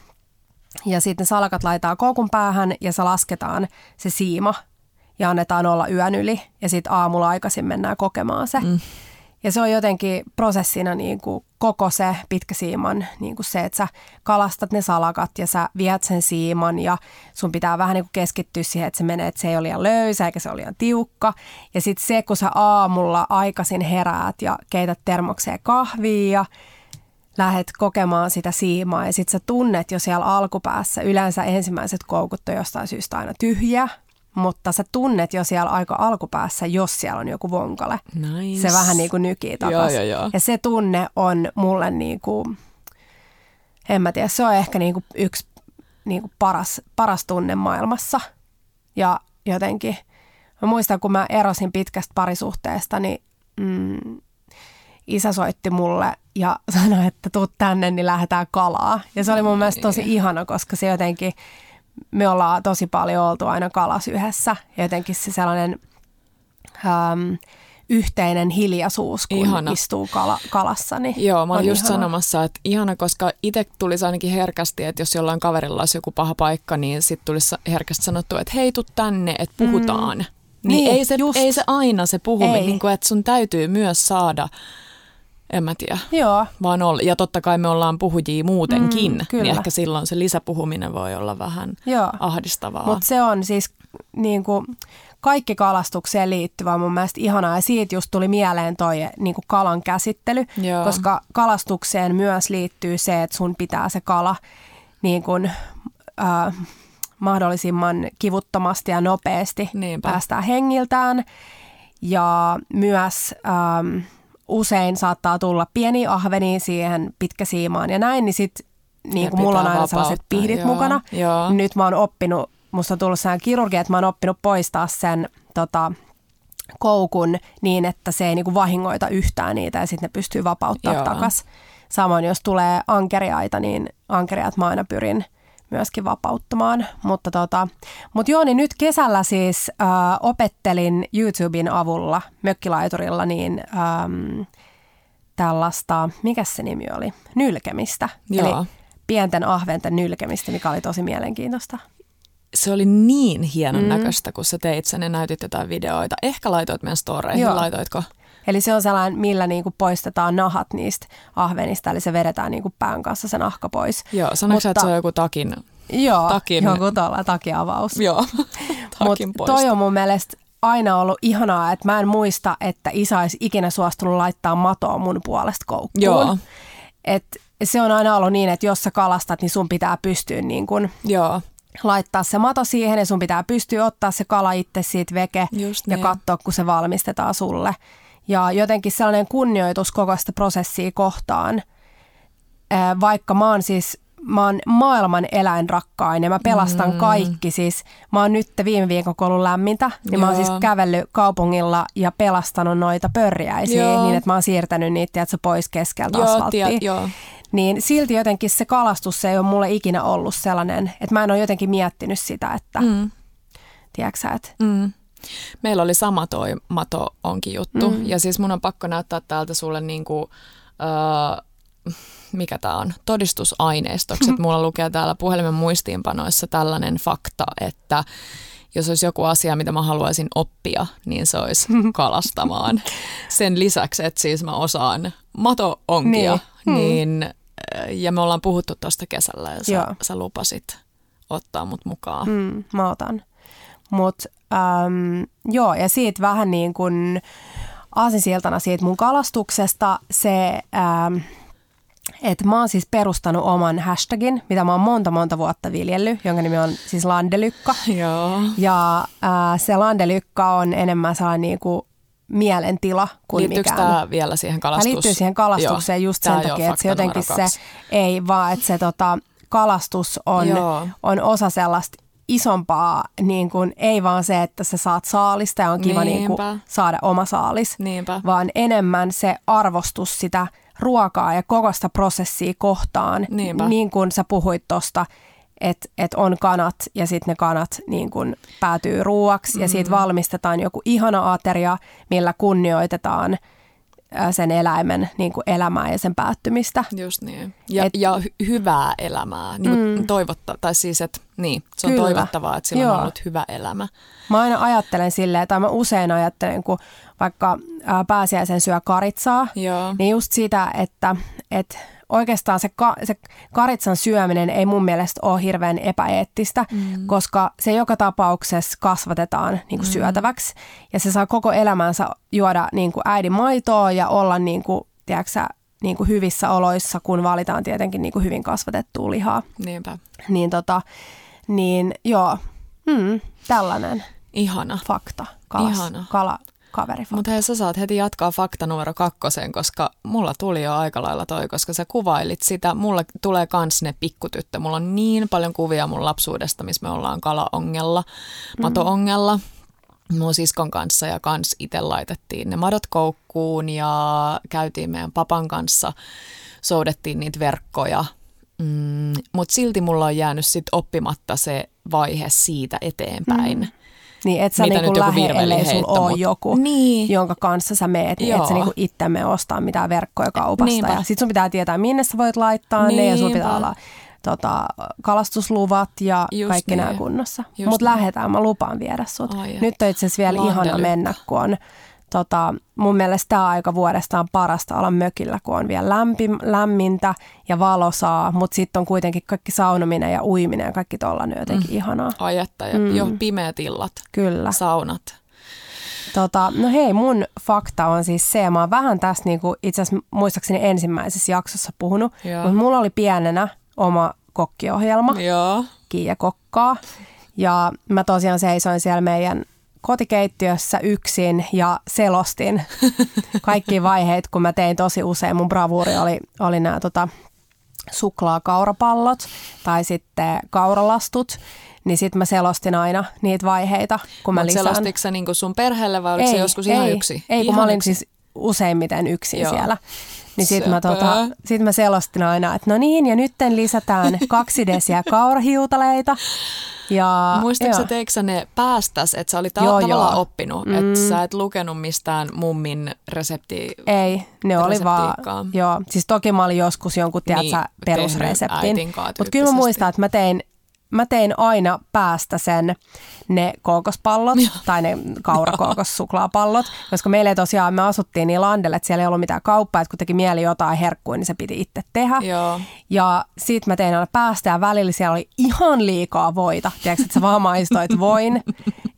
Ja sitten salakat laitetaan koukun päähän ja se lasketaan se siima ja annetaan olla yön yli ja sitten aamulla aikaisin mennään kokemaan se. Mm. Ja se on jotenkin prosessina niin kuin koko se pitkä siiman, niin kuin se, että sä kalastat ne salakat ja sä viet sen siiman ja sun pitää vähän niin kuin keskittyä siihen, että se menee, että se ei ole liian löysä eikä se ole liian tiukka. Ja sitten se, kun sä aamulla aikaisin heräät ja keität termokseen kahvia ja lähdet kokemaan sitä siimaa ja sitten sä tunnet jo siellä alkupäässä, yleensä ensimmäiset koukut on jostain syystä aina tyhjiä, mutta sä tunnet jo siellä aika alkupäässä, jos siellä on joku vonkale. Nice. Se vähän niin kuin nykii takas. Joo, joo, joo. Ja se tunne on mulle niin kuin, en mä tiedä, se on ehkä niin kuin yksi niin kuin paras, paras tunne maailmassa. Ja jotenkin, mä muistan kun mä erosin pitkästä parisuhteesta, niin mm, isä soitti mulle ja *laughs* sanoi, että tuu tänne, niin lähdetään kalaa. Ja se oli mun mielestä tosi ihana, koska se jotenkin me ollaan tosi paljon oltu aina kalas yhdessä. Jotenkin se sellainen äm, yhteinen hiljaisuus, kun ihana. istuu kala, kalassa. Niin Joo, mä oon just ihana. sanomassa, että ihana, koska itse tulisi ainakin herkästi, että jos jollain kaverilla olisi joku paha paikka, niin sitten tulisi herkästi sanottua, että hei, tuu tänne, että puhutaan. Mm. Niin, niin ei, se, ei se aina se puhuminen, niin kuin, että sun täytyy myös saada en mä tiedä. Joo. Vaan olla. Ja totta kai me ollaan puhujia muutenkin, mm, kyllä. niin ehkä silloin se lisäpuhuminen voi olla vähän Joo. ahdistavaa. Mutta se on siis niin kuin, kaikki kalastukseen liittyvä mun mielestä ihanaa. Ja siitä just tuli mieleen toi niin kuin kalan käsittely, Joo. koska kalastukseen myös liittyy se, että sun pitää se kala niin kuin, äh, mahdollisimman kivuttomasti ja nopeasti Niinpä. päästää hengiltään. Ja myös... Ähm, usein saattaa tulla pieni ahveni siihen pitkäsiimaan ja näin, niin sitten niin kuin mulla on aina sellaiset pihdit joo, mukana. Joo. Nyt mä oon oppinut, musta on tullut sehän kirurgia, että mä oon oppinut poistaa sen tota, koukun niin, että se ei niin kuin vahingoita yhtään niitä ja sitten ne pystyy vapauttaa takas. Samoin jos tulee ankeriaita, niin ankeriat mä aina pyrin myöskin vapauttamaan. Mutta tota, mut joo, niin nyt kesällä siis äh, opettelin YouTuben avulla mökkilaiturilla niin ähm, tällaista, mikä se nimi oli, nylkemistä. Joo. Eli pienten ahventen nylkemistä, mikä oli tosi mielenkiintoista. Se oli niin hienon mm. näköistä, kun sä teit sen ja näytit jotain videoita. Ehkä laitoit meidän storeihin, laitoitko? Eli se on sellainen, millä niinku poistetaan nahat niistä ahvenista, eli se vedetään niinku pään kanssa se nahka pois. Joo, sanoitko että se on joku takin? Joo, takin. joku tuolla takiavaus. Joo, *laughs* takin Mutta toi on mun mielestä aina ollut ihanaa, että mä en muista, että isä olisi ikinä suostunut laittaa matoa mun puolesta koukkuun. Joo. Et se on aina ollut niin, että jos sä kalastat, niin sun pitää pystyä niin kun Joo. laittaa se mato siihen ja sun pitää pystyä ottaa se kala itse siitä veke Just ja niin. katsoa, kun se valmistetaan sulle. Ja jotenkin sellainen kunnioitus koko sitä prosessia kohtaan, vaikka mä oon siis mä oon maailman eläinrakkainen, mä pelastan mm. kaikki. Siis mä oon nyt viime viikon ollut lämmintä, niin Joo. mä oon siis kävellyt kaupungilla ja pelastanut noita pörjäisiä Joo. niin, että mä oon siirtänyt niitä tiedätkö, pois keskeltä Joo, asfalttia. Jo. Niin silti jotenkin se kalastus se ei ole mulle ikinä ollut sellainen, että mä en ole jotenkin miettinyt sitä, että mm. tiedätkö että... Mm Meillä oli sama toi mato onkin juttu. Mm. Ja siis mun on pakko näyttää täältä sulle niinku, öö, mikä tämä on, todistusaineistoksi. että mulla lukee täällä puhelimen muistiinpanoissa tällainen fakta, että jos olisi joku asia, mitä mä haluaisin oppia, niin se olisi *laughs* kalastamaan. Sen lisäksi, että siis mä osaan mato-onkia, Niin. niin, äh, ja me ollaan puhuttu tuosta kesällä ja Joo. sä, sä lupasit ottaa mut mukaan. Mm, mä otan. Mut äm, joo, ja siitä vähän niin kuin aasinsiltana siitä mun kalastuksesta se, että mä oon siis perustanut oman hashtagin, mitä mä oon monta monta vuotta viljellyt, jonka nimi on siis Landelykka. *laughs* Joo. Ja äh, se Landelykka on enemmän sellainen niin kuin mielentila kuin Liittyykö mikään. tämä vielä siihen Tämä kalastus? liittyy siihen kalastukseen Joo. just sen oo takia, että se jotenkin se kaksi. ei vaan, että se tota, kalastus on, Joo. on osa sellaista isompaa, niin kuin, ei vaan se, että sä saat saalista ja on kiva niin kuin, saada oma saalis, Niinpä. vaan enemmän se arvostus sitä ruokaa ja koko sitä prosessia kohtaan, Niinpä. niin kuin sä puhuit tuosta, että et on kanat ja sitten ne kanat niin kun päätyy ruuaksi ja Mm. siitä valmistetaan joku ihana ateria, millä kunnioitetaan sen eläimen niin kuin elämää ja sen päättymistä. Just niin. Ja, Et- ja hy- hyvää elämää. Niin kuin Mm. toivotta, tai siis, että niin, se on Kyllä. toivottavaa, että sillä Joo. on ollut hyvä elämä. Mä aina ajattelen silleen, tai mä usein ajattelen, kun vaikka ää, pääsiäisen syö karitsaa, Joo. niin just sitä, että, että oikeastaan se, ka, se karitsan syöminen ei mun mielestä ole hirveän epäeettistä, mm. koska se joka tapauksessa kasvatetaan niin kuin syötäväksi ja se saa koko elämänsä juoda niin kuin äidin maitoa ja olla niin kuin, tiedätkö, niin kuin hyvissä oloissa, kun valitaan tietenkin niin kuin hyvin kasvatettua lihaa. Niinpä. Niin, tota, niin joo, mm, tällainen Ihana. fakta, kalas, Ihana. kala, kaveri. Mutta hei, sä saat heti jatkaa fakta numero kakkosen, koska mulla tuli jo aika lailla toi, koska sä kuvailit sitä. Mulla tulee kans ne pikkutyttö. Mulla on niin paljon kuvia mun lapsuudesta, missä me ollaan kalaongella, mato-ongella. Mun siskon kanssa ja kans itse laitettiin ne madot koukkuun ja käytiin meidän papan kanssa, soudettiin niitä verkkoja. Mm, Mutta silti mulla on jäänyt sit oppimatta se vaihe siitä eteenpäin. Mm. Niin et sä Mitä niinku nyt joku ellei sulla ole mut- joku, Niin. jonka kanssa sä meet, niin et Joo. sä niinku itse mene ostaa mitään verkkoja kaupasta. Niinpä. Ja sit sun pitää tietää, minne sä voit laittaa ne ja sulla pitää Niinpä. olla tota, kalastusluvat ja Just kaikki niin. nämä kunnossa. Just Mutta niin. lähdetään, mä lupaan viedä sut. Ai Nyt on itse asiassa vielä ihana Landelykka. mennä, kun on tota, mun mielestä tämä aika vuodesta on parasta olla mökillä, kun on vielä lämpim, lämmintä ja valosaa, mutta sitten on kuitenkin kaikki saunominen ja uiminen ja kaikki tollainen jotenkin mm. ihanaa. Ai että, ja Mm. jo pimeät illat, Kyllä. saunat. Tota, no hei, mun fakta on siis se, mä oon vähän tässä niinku, itse asiassa muistaakseni ensimmäisessä jaksossa puhunut, Joo. mutta mulla oli pienenä oma kokkiohjelma, Joo. Kiia Kokkaa, ja mä tosiaan seisoin siellä meidän kotikeittiössä yksin ja selostin kaikki vaiheet, kun mä tein tosi usein. Mun bravuuri oli, oli nämä tota, suklaakaurapallot tai sitten kauralastut, niin sitten mä selostin aina niitä vaiheita, kun mä Mutta lisään. selostitko sä niinku sun perheelle vai oliko se joskus ihan ei, yksi? Ei, kun ihan mä olin yksi. siis useimmiten yksin Joo. siellä. Niin sit mä, tota, sit mä selostin aina, että no niin, ja nyt lisätään *laughs* kaksi desiä kaurahiutaleita. Ja, Muistatko sä, teikö sä ne päästäs, että sä olit Joo, tavallaan joo. oppinut, Mm. että sä et lukenut mistään mummin reseptiä? Ei, ne oli vaan, joo, siis toki mä olin joskus jonkun, tiedät Niin, sä, perusreseptin. Mutta kyllä mä muistan, että mä tein, mä tein aina päästä sen ne kookospallot tai ne kaurakookossuklaapallot, *laughs* koska meillä ei tosiaan, me asuttiin niin landelle, että siellä ei ollut mitään kauppaa, että kun teki mieli jotain herkkuja, niin se piti itse tehdä. Joo. Ja sit mä tein aina päästä ja välillä siellä oli ihan liikaa voita. Tiedätkö, että sä vaan maistoit *laughs* voin.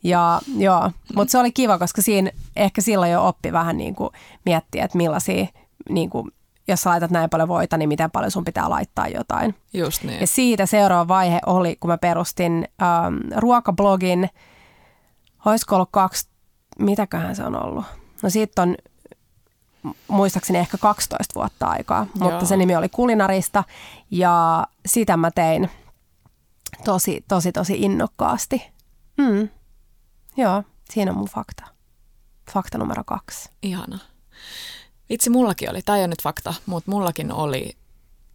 Ja joo, mutta se oli kiva, koska siinä ehkä silloin jo oppi vähän niin kuin miettiä, että millaisia, niin kuin, jos sä laitat näin paljon voita, niin miten paljon sun pitää laittaa jotain. Just niin. Ja siitä seuraava vaihe oli, kun mä perustin ähm, ruokablogin, olisiko ollut kaksi, mitäköhän se on ollut? No siitä on muistaakseni ehkä 12 vuotta aikaa, mutta Joo. se nimi oli Kulinarista ja sitä mä tein tosi, tosi, tosi innokkaasti. Mm. Joo, siinä on mun fakta. Fakta numero kaksi. Ihana. Vitsi, mullakin oli, tämä ei ole nyt fakta, mutta mullakin oli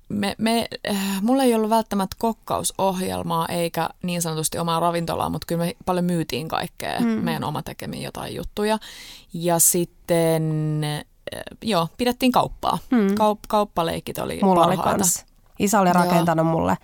me, me, äh, mulla ei ollut välttämättä kokkausohjelmaa eikä niin sanotusti omaa ravintolaa, mutta kyllä me paljon myytiin kaikkea mm. meidän oma tekemiin jotain juttuja. Ja sitten, äh, joo, pidettiin kauppaa. Mm. Kaup- kauppaleikit oli Mulla parhaita. oli kans. Isä oli rakentanut joo. mulle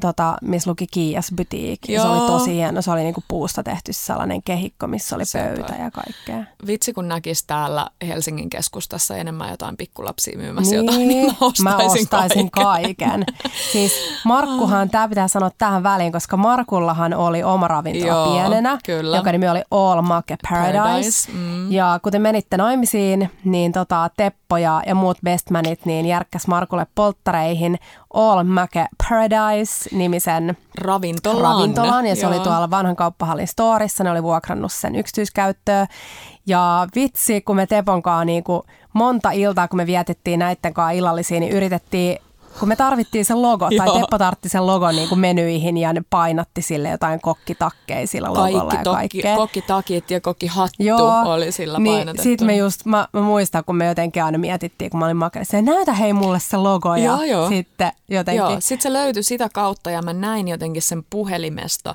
tota, missä luki Kiias Boutique. Se oli tosi hieno. Se oli niinku puusta tehty sellainen kehikko, missä oli Sepä. pöytä ja kaikkea. Vitsi, kun näkisi täällä Helsingin keskustassa enemmän jotain pikkulapsia myymässä niin, jotain, niin mä ostaisin, mä ostaisin kaiken. kaiken. siis Markkuhan, tämä pitää sanoa tähän väliin, koska Markullahan oli oma ravintola Joo, pienenä, kyllä. joka nimi oli All Make Paradise. Paradise mm. Ja kuten menitte naimisiin, niin tota, Teppo ja, ja muut bestmanit niin järkkäs Markulle polttareihin All Make Paradise-nimisen ravintolan. ravintolan ja se Joo. oli tuolla vanhan kauppahallin storissa, ne oli vuokrannut sen yksityiskäyttöön. Ja vitsi, kun me Teponkaan niin kuin monta iltaa, kun me vietettiin näiden kanssa illallisia, niin yritettiin kun me tarvittiin sen logo, tai Teppo tartti sen logon niin kuin menyihin ja ne painatti sille jotain kokkitakkeja sillä logolla Kaikki ja kaikkea. kokkitakit ja kokkihattu Joo, oli sillä niin painotettu. Sitten me just, mä, mä, muistan, kun me jotenkin aina mietittiin, kun mä olin makeissa, se näytä hei mulle se logo ja joo, joo. sitten jotenkin. Joo, sitten se löytyi sitä kautta ja mä näin jotenkin sen puhelimesta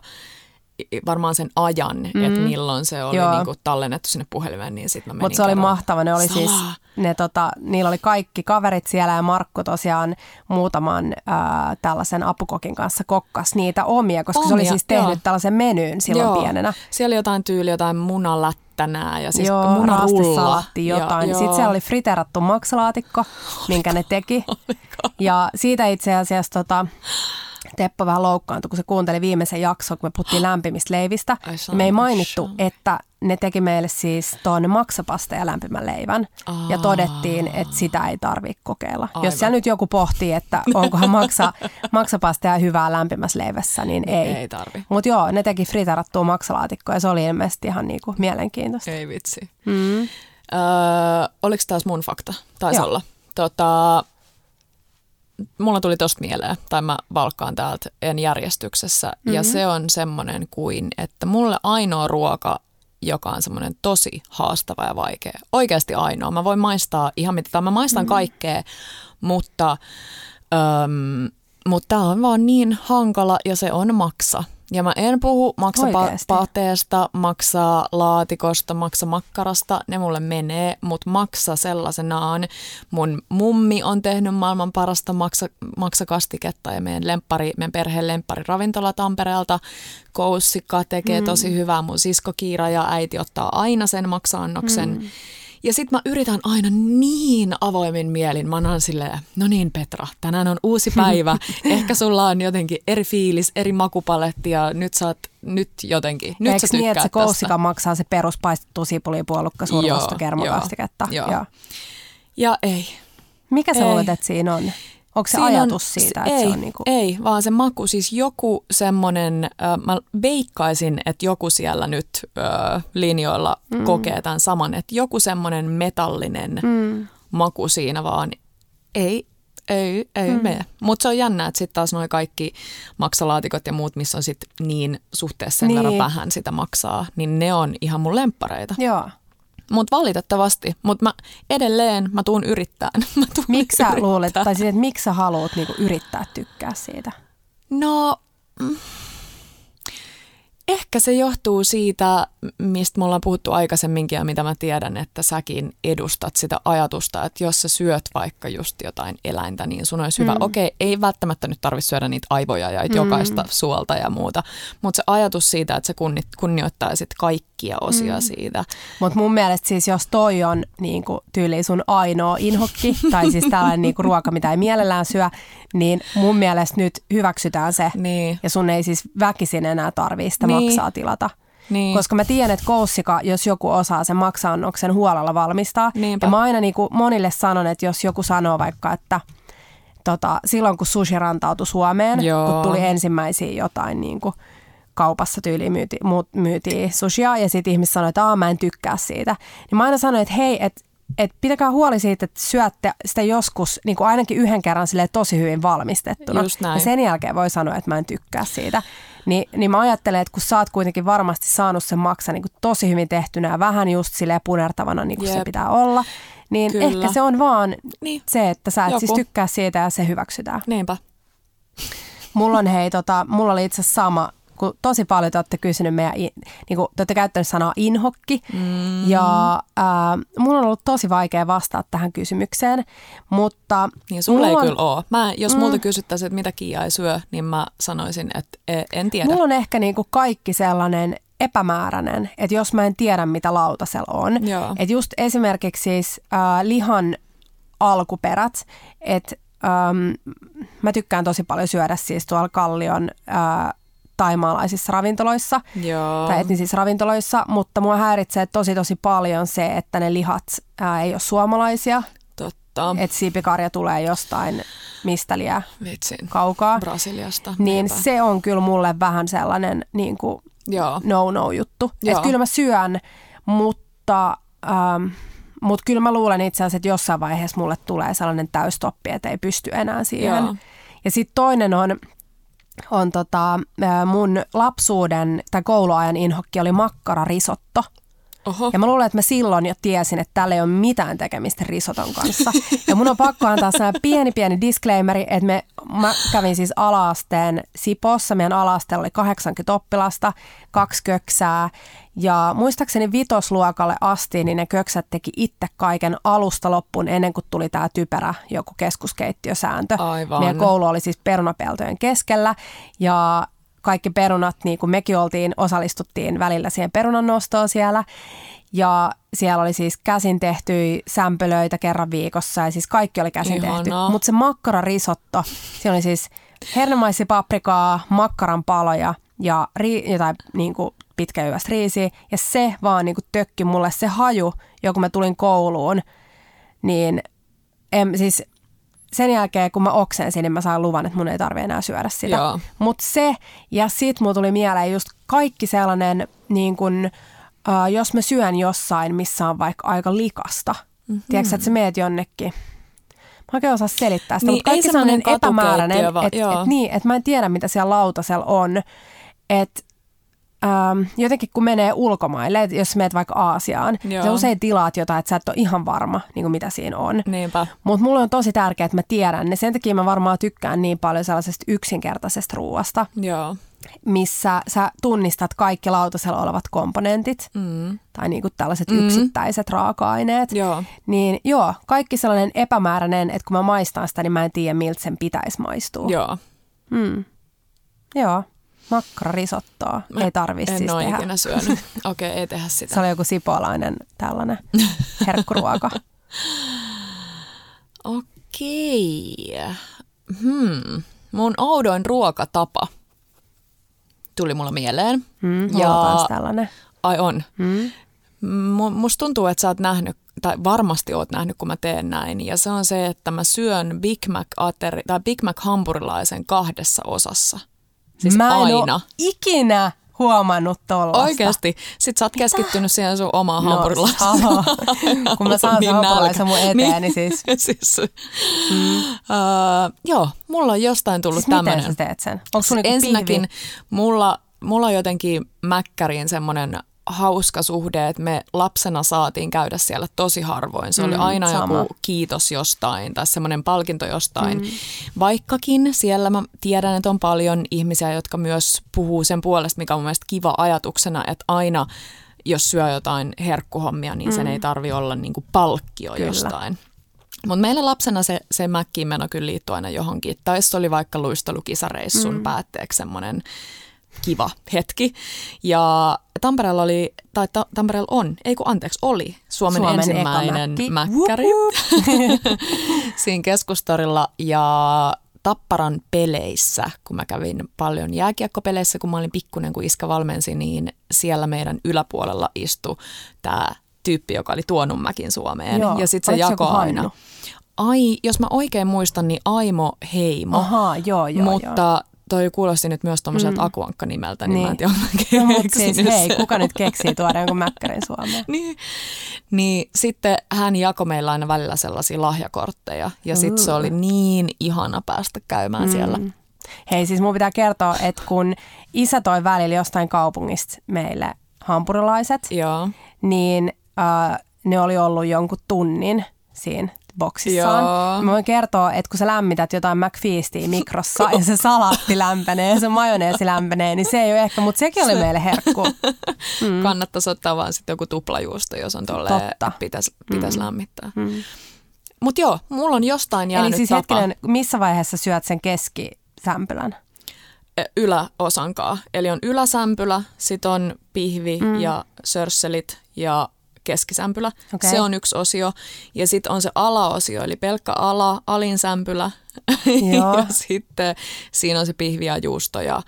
varmaan sen ajan, mm-hmm. että milloin se oli niin kuin tallennettu sinne puhelimeen, niin sitten mä Mutta se oli mahtava, ne oli siis Salaa. siis, ne tota, niillä oli kaikki kaverit siellä ja Markku tosiaan muutaman ää, tällaisen apukokin kanssa kokkas niitä omia, koska omia, se oli siis tehnyt joo. tällaisen menyyn silloin joo. pienenä. Siellä oli jotain tyyli, jotain munalättänää ja siis joo, munarulla. jotain. Ja, Sitten siellä oli friterattu maksalaatikko, minkä ne teki. *laughs* ja siitä itse asiassa tota, Teppo vähän loukkaantui, kun se kuunteli viimeisen jakson, kun me puhuttiin *gasps* lämpimistä leivistä. Niin me ei mainittu, että ne teki meille siis tuon maksapasta ja lämpimän leivän. Aa. Ja todettiin, että sitä ei tarvitse kokeilla. Aivan. Jos siellä nyt joku pohtii, että onkohan maksa, *laughs* maksapasta ja hyvää lämpimässä leivässä, niin ei. Ei tarvi. Mutta joo, ne teki friterattua maksalaatikkoa ja se oli ilmeisesti ihan niinku mielenkiintoista. Ei vitsi. Mm. Öö, oliko taas mun fakta? Taisi joo. olla. Tota, mulla tuli tosta mieleen, tai mä valkkaan täältä en järjestyksessä, mm-hmm. ja mhm. se on semmoinen kuin, että mulle ainoa ruoka, joka on semmoinen tosi haastava ja vaikea, oikeasti ainoa. Mä voin maistaa ihan mitä, mä maistan mm-hmm. kaikkea, mutta, öm, mutta tämä on vaan niin hankala ja se on maksa. Ja mä en puhu maksapateesta, maksaa laatikosta, maksa makkarasta, ne mulle menee, mutta maksa sellaisenaan. Mun mummi on tehnyt maailman parasta maksa, maksakastiketta ja meidän, lemppari, meidän perheen lemppari ravintola Tampereelta. Koussikka tekee mm. tosi hyvää, mun sisko Kiira ja äiti ottaa aina sen maksaannoksen. Mm. Ja sit mä yritän aina niin avoimin mielin. Mä annan silleen, no niin Petra, tänään on uusi päivä. *laughs* Ehkä sulla on jotenkin eri fiilis, eri makupaletti ja nyt sä oot nyt jotenkin, nyt Eikö sä niin, että se koussika maksaa se peruspaistettu sipulipuolukka survosta kermakastiketta? Joo, joo. Ja ei. Mikä sä luulet, että siinä on? Onko se Siinä ajatus on, siitä, että ei, se on niinku... Ei, vaan se maku, siis joku semmoinen, äh, mä veikkaisin, että joku siellä nyt äh, linjoilla mm. kokee tämän saman, että joku semmoinen metallinen mm. maku siinä vaan ei, ei, ei mm. mene. Mutta se on jännä, että sitten taas noin kaikki maksalaatikot ja muut, missä on sitten niin suhteessa sen niin. verran vähän sitä maksaa, niin ne on ihan mun lemppareita. Joo. Mutta valitettavasti, mutta mä edelleen mä tuun yrittämään. *laughs* Miksi sä luulet, tai siis, että miksi sä haluat niinku yrittää tykkää siitä? No, mm, Ehkä se johtuu siitä, mistä me ollaan puhuttu aikaisemminkin ja mitä mä tiedän, että säkin edustat sitä ajatusta, että jos sä syöt vaikka just jotain eläintä, niin sun olisi mm. hyvä. Okei, ei välttämättä nyt tarvitse syödä niitä aivoja ja mm. jokaista suolta ja muuta, mutta se ajatus siitä, että sä kunnioittaisit kaikkia osia mm. siitä. Mutta mun mielestä siis, jos toi on niin tyyli sun ainoa inhokki, *laughs* tai siis tällainen niin ruoka, mitä ei mielellään syö, niin mun mielestä nyt hyväksytään se. Niin. Ja sun ei siis väkisin enää tarvii sitä niin. maksaa tilata. Niin. Koska mä tiedän, että koussika, jos joku osaa sen maksaannoksen huolella valmistaa. Niinpä. Ja mä aina niin kuin monille sanon, että jos joku sanoo vaikka, että tota, silloin kun sushi rantautui Suomeen, Joo. kun tuli ensimmäisiä jotain niin kuin kaupassa tyyliin myyti, myytiin sushia ja sitten ihmiset sanoi, että mä en tykkää siitä. Niin mä aina sanoin, että hei, että et pitäkää huoli siitä, että syötte sitä joskus niin kuin ainakin yhden kerran sille tosi hyvin valmistettuna. Ja sen jälkeen voi sanoa, että mä en tykkää siitä. Ni, niin mä ajattelen, että kun sä oot kuitenkin varmasti saanut sen maksa niin kuin tosi hyvin tehtynä ja vähän just sille punertavana niin kuin se pitää olla, Niin Kyllä. ehkä se on vaan Niin. se, että sä et Joku. siis tykkää siitä ja se hyväksytään. Niinpä. Mulla on hei, tota, mulla oli itse sama, kun tosi paljon te olette kysynyt meidän, niin kuin, te olette käyttänyt sanaa inhokki. Mm. Ja ää, mulla on ollut tosi vaikea vastata tähän kysymykseen, mutta... Niin sulla ei on- kyllä ole. Mä, jos mm. multa kysyttäisiin, että mitä Kiia ei syö, niin mä sanoisin, että e- en tiedä. Mulla on ehkä niin kuin kaikki sellainen epämääräinen, että jos mä en tiedä, mitä lautasella on. Että just esimerkiksi siis äh, lihan alkuperät, että ähm, mä tykkään tosi paljon syödä siis tuolla Kallion äh, taimaalaisissa ravintoloissa Joo. tai etnisissä ravintoloissa, mutta mua häiritsee tosi tosi paljon se, että ne lihat ää, ei ole suomalaisia, Totta. että siipikarja tulee jostain mistä liian Vitsin. kaukaa. Brasiliasta. Niin niinpä. se on kyllä mulle vähän sellainen niin kuin Joo. no-no juttu. Että kyllä mä syön, mutta, ähm, mutta kyllä mä luulen itse asiassa, että jossain vaiheessa mulle tulee sellainen täystoppi, että ei pysty enää siihen. Joo. Ja sitten toinen on, on tota, mun lapsuuden tai kouluajan inhokki oli makkararisotto. Oho. Ja mä luulen, että mä silloin jo tiesin, että tällä ei ole mitään tekemistä risoton kanssa. Ja mun on pakko antaa sellainen pieni pieni disclaimeri, että me, mä kävin siis alaasteen Sipossa. Meidän alaasteella oli 80 oppilasta, kaksi köksää. Ja muistaakseni vitosluokalle asti, niin ne köksät teki itse kaiken alusta loppuun ennen kuin tuli tämä typerä joku keskuskeittiösääntö. Aivan. Meidän koulu oli siis perunapeltojen keskellä ja kaikki perunat, niin kuin mekin oltiin, osallistuttiin välillä siihen perunan nostoon siellä. Ja siellä oli siis käsin tehtyjä sämpylöitä kerran viikossa ja siis kaikki oli käsin tehty. Ihanaa. Mutta se makkararisotto, siinä oli siis hernemaisipaprikaa, makkaran paloja ja ri- jotain niin kuin pitkäyvästä riisiä. Ja se vaan niin kuin tökki mulle se haju, jo kun mä tulin kouluun, niin en, siis sen jälkeen, kun mä oksensin, niin mä sain luvan, että mun ei tarvi enää syödä sitä. Mutta se, ja sit mulla tuli mieleen just kaikki sellainen, niin kun, äh, jos mä syön jossain, missä on vaikka aika likasta. Mm-hmm. Tiedätkö, että sä meet jonnekin. Mä oikein osaa selittää sitä, Niin, mutta kaikki sellainen epämääräinen, että joo. et, niin, et mä en tiedä, mitä siellä lautasella on. Että ähm, jotenkin kun menee ulkomaille, jos meet vaikka Aasiaan, Joo. sä usein tilaat jotain, että sä et ole ihan varma, niin kuin mitä siinä on. Niinpä. Mutta mulle on tosi tärkeää, että mä tiedän ne. Sen takia mä varmaan tykkään niin paljon sellaisesta yksinkertaisesta ruoasta, Joo. missä sä tunnistat kaikki lautasella olevat komponentit Mm. tai niinku tällaiset mm. yksittäiset raaka-aineet. Joo. Niin joo, kaikki sellainen epämääräinen, että kun mä maistan sitä, niin mä en tiedä, miltä sen pitäisi maistua. Joo. Mm. Joo, makkararisottoa. Ei tarvitse En siis ole tehdä. ikinä syönyt. *laughs* Okei, okay, ei tehdä sitä. Se oli joku sipolainen tällainen *laughs* herkkuruoka. Okei. Hmm. Mun oudoin ruokatapa tuli mulla mieleen. Mm, mulla on tällainen. Ai on. Mm. Mu- Musta tuntuu, että sä oot nähnyt, tai varmasti oot nähnyt, kun mä teen näin. Ja se on se, että mä syön Big Mac ateri, tai Big Mac hampurilaisen kahdessa osassa. Siis mä en aina. ikinä huomannut tollasta. Oikeasti. Sitten sä oot keskittynyt siihen sun omaan hampurilaiseen. No, *laughs* kun mä saan sen Niin hampurilaisen mun eteen, niin siis... *laughs* siis mm. uh, joo, mulla on jostain tullut Siis miten tämmöinen. sä teet sen? Onko sun niinku Ensinnäkin pihvi? mulla, mulla on jotenkin Mäkkäriin semmoinen hauska suhde, että me lapsena saatiin käydä siellä tosi harvoin. Se oli Mm, aina sama. joku kiitos jostain tai semmoinen palkinto jostain. Mm. Vaikkakin siellä mä tiedän, että on paljon ihmisiä, jotka myös puhuu sen puolesta, mikä on mun mielestä kiva ajatuksena, että aina jos syö jotain herkkuhommia, niin sen ei tarvi olla niinku palkkio Mm. Kyllä. jostain. Mutta meillä lapsena se, se mäkkiin meno kyllä liittyy aina johonkin. Tai se oli vaikka luistelukisareissun mm. päätteeksi semmoinen kiva hetki. Ja Tampereella oli, tai ta, Tampereella on, ei kun anteeksi, oli Suomen, Suomen ensimmäinen mäkkäri *laughs* siinä keskustorilla. Ja Tapparan peleissä, kun mä kävin paljon jääkiekkopeleissä, kun mä olin pikkunen, kun iskä valmensi, niin siellä meidän yläpuolella istui tämä tyyppi, joka oli tuonut mäkin Suomeen. Joo. Ja sitten se joku aina. Ai, jos mä oikein muistan, niin Aimo Heimo. Ahaa, joo, joo, mutta toi kuulosti nyt myös tuommoiselta mm. Akuankka-nimeltä, niin, Niin. mä en tiedä, mä joo. No, mutta siis hei, kuka nyt keksii tuoda jonkun mäkkärin Suomeen? *laughs* Niin, niin sitten hän jakoi meillä aina välillä sellaisia lahjakortteja ja sitten se oli niin ihana päästä käymään mm. siellä. Hei, siis mun pitää kertoa, että kun isä toi välillä jostain kaupungista meille hampurilaiset, Joo, niin äh, ne oli ollut jonkun tunnin siinä boksissaan. Joo. Mä voin kertoa, että kun sä lämmität jotain McFeastia mikrossa ja se salaatti lämpenee ja se majoneesi lämpenee, niin se ei ole ehkä, mutta sekin oli meille herkku. *laughs* Mm. Kannattaisi ottaa vaan sitten joku tuplajuusto, jos on tolleen, Totta. pitäisi pitäis mm. lämmittää. Mm. Mutta joo, mulla on jostain jäänyt Eli siis tapa hetkinen, missä vaiheessa syöt sen keskisämpylän? yläosankaa. Eli on yläsämpylä, sit on pihvi mm. ja sörsselit ja keskisämpylä. Okei. Se on yksi osio. Ja sitten on se alaosio, eli pelkkä ala, alinsämpylä. *laughs* Joo. ja sitten siinä on se pihvi ja juusto ja,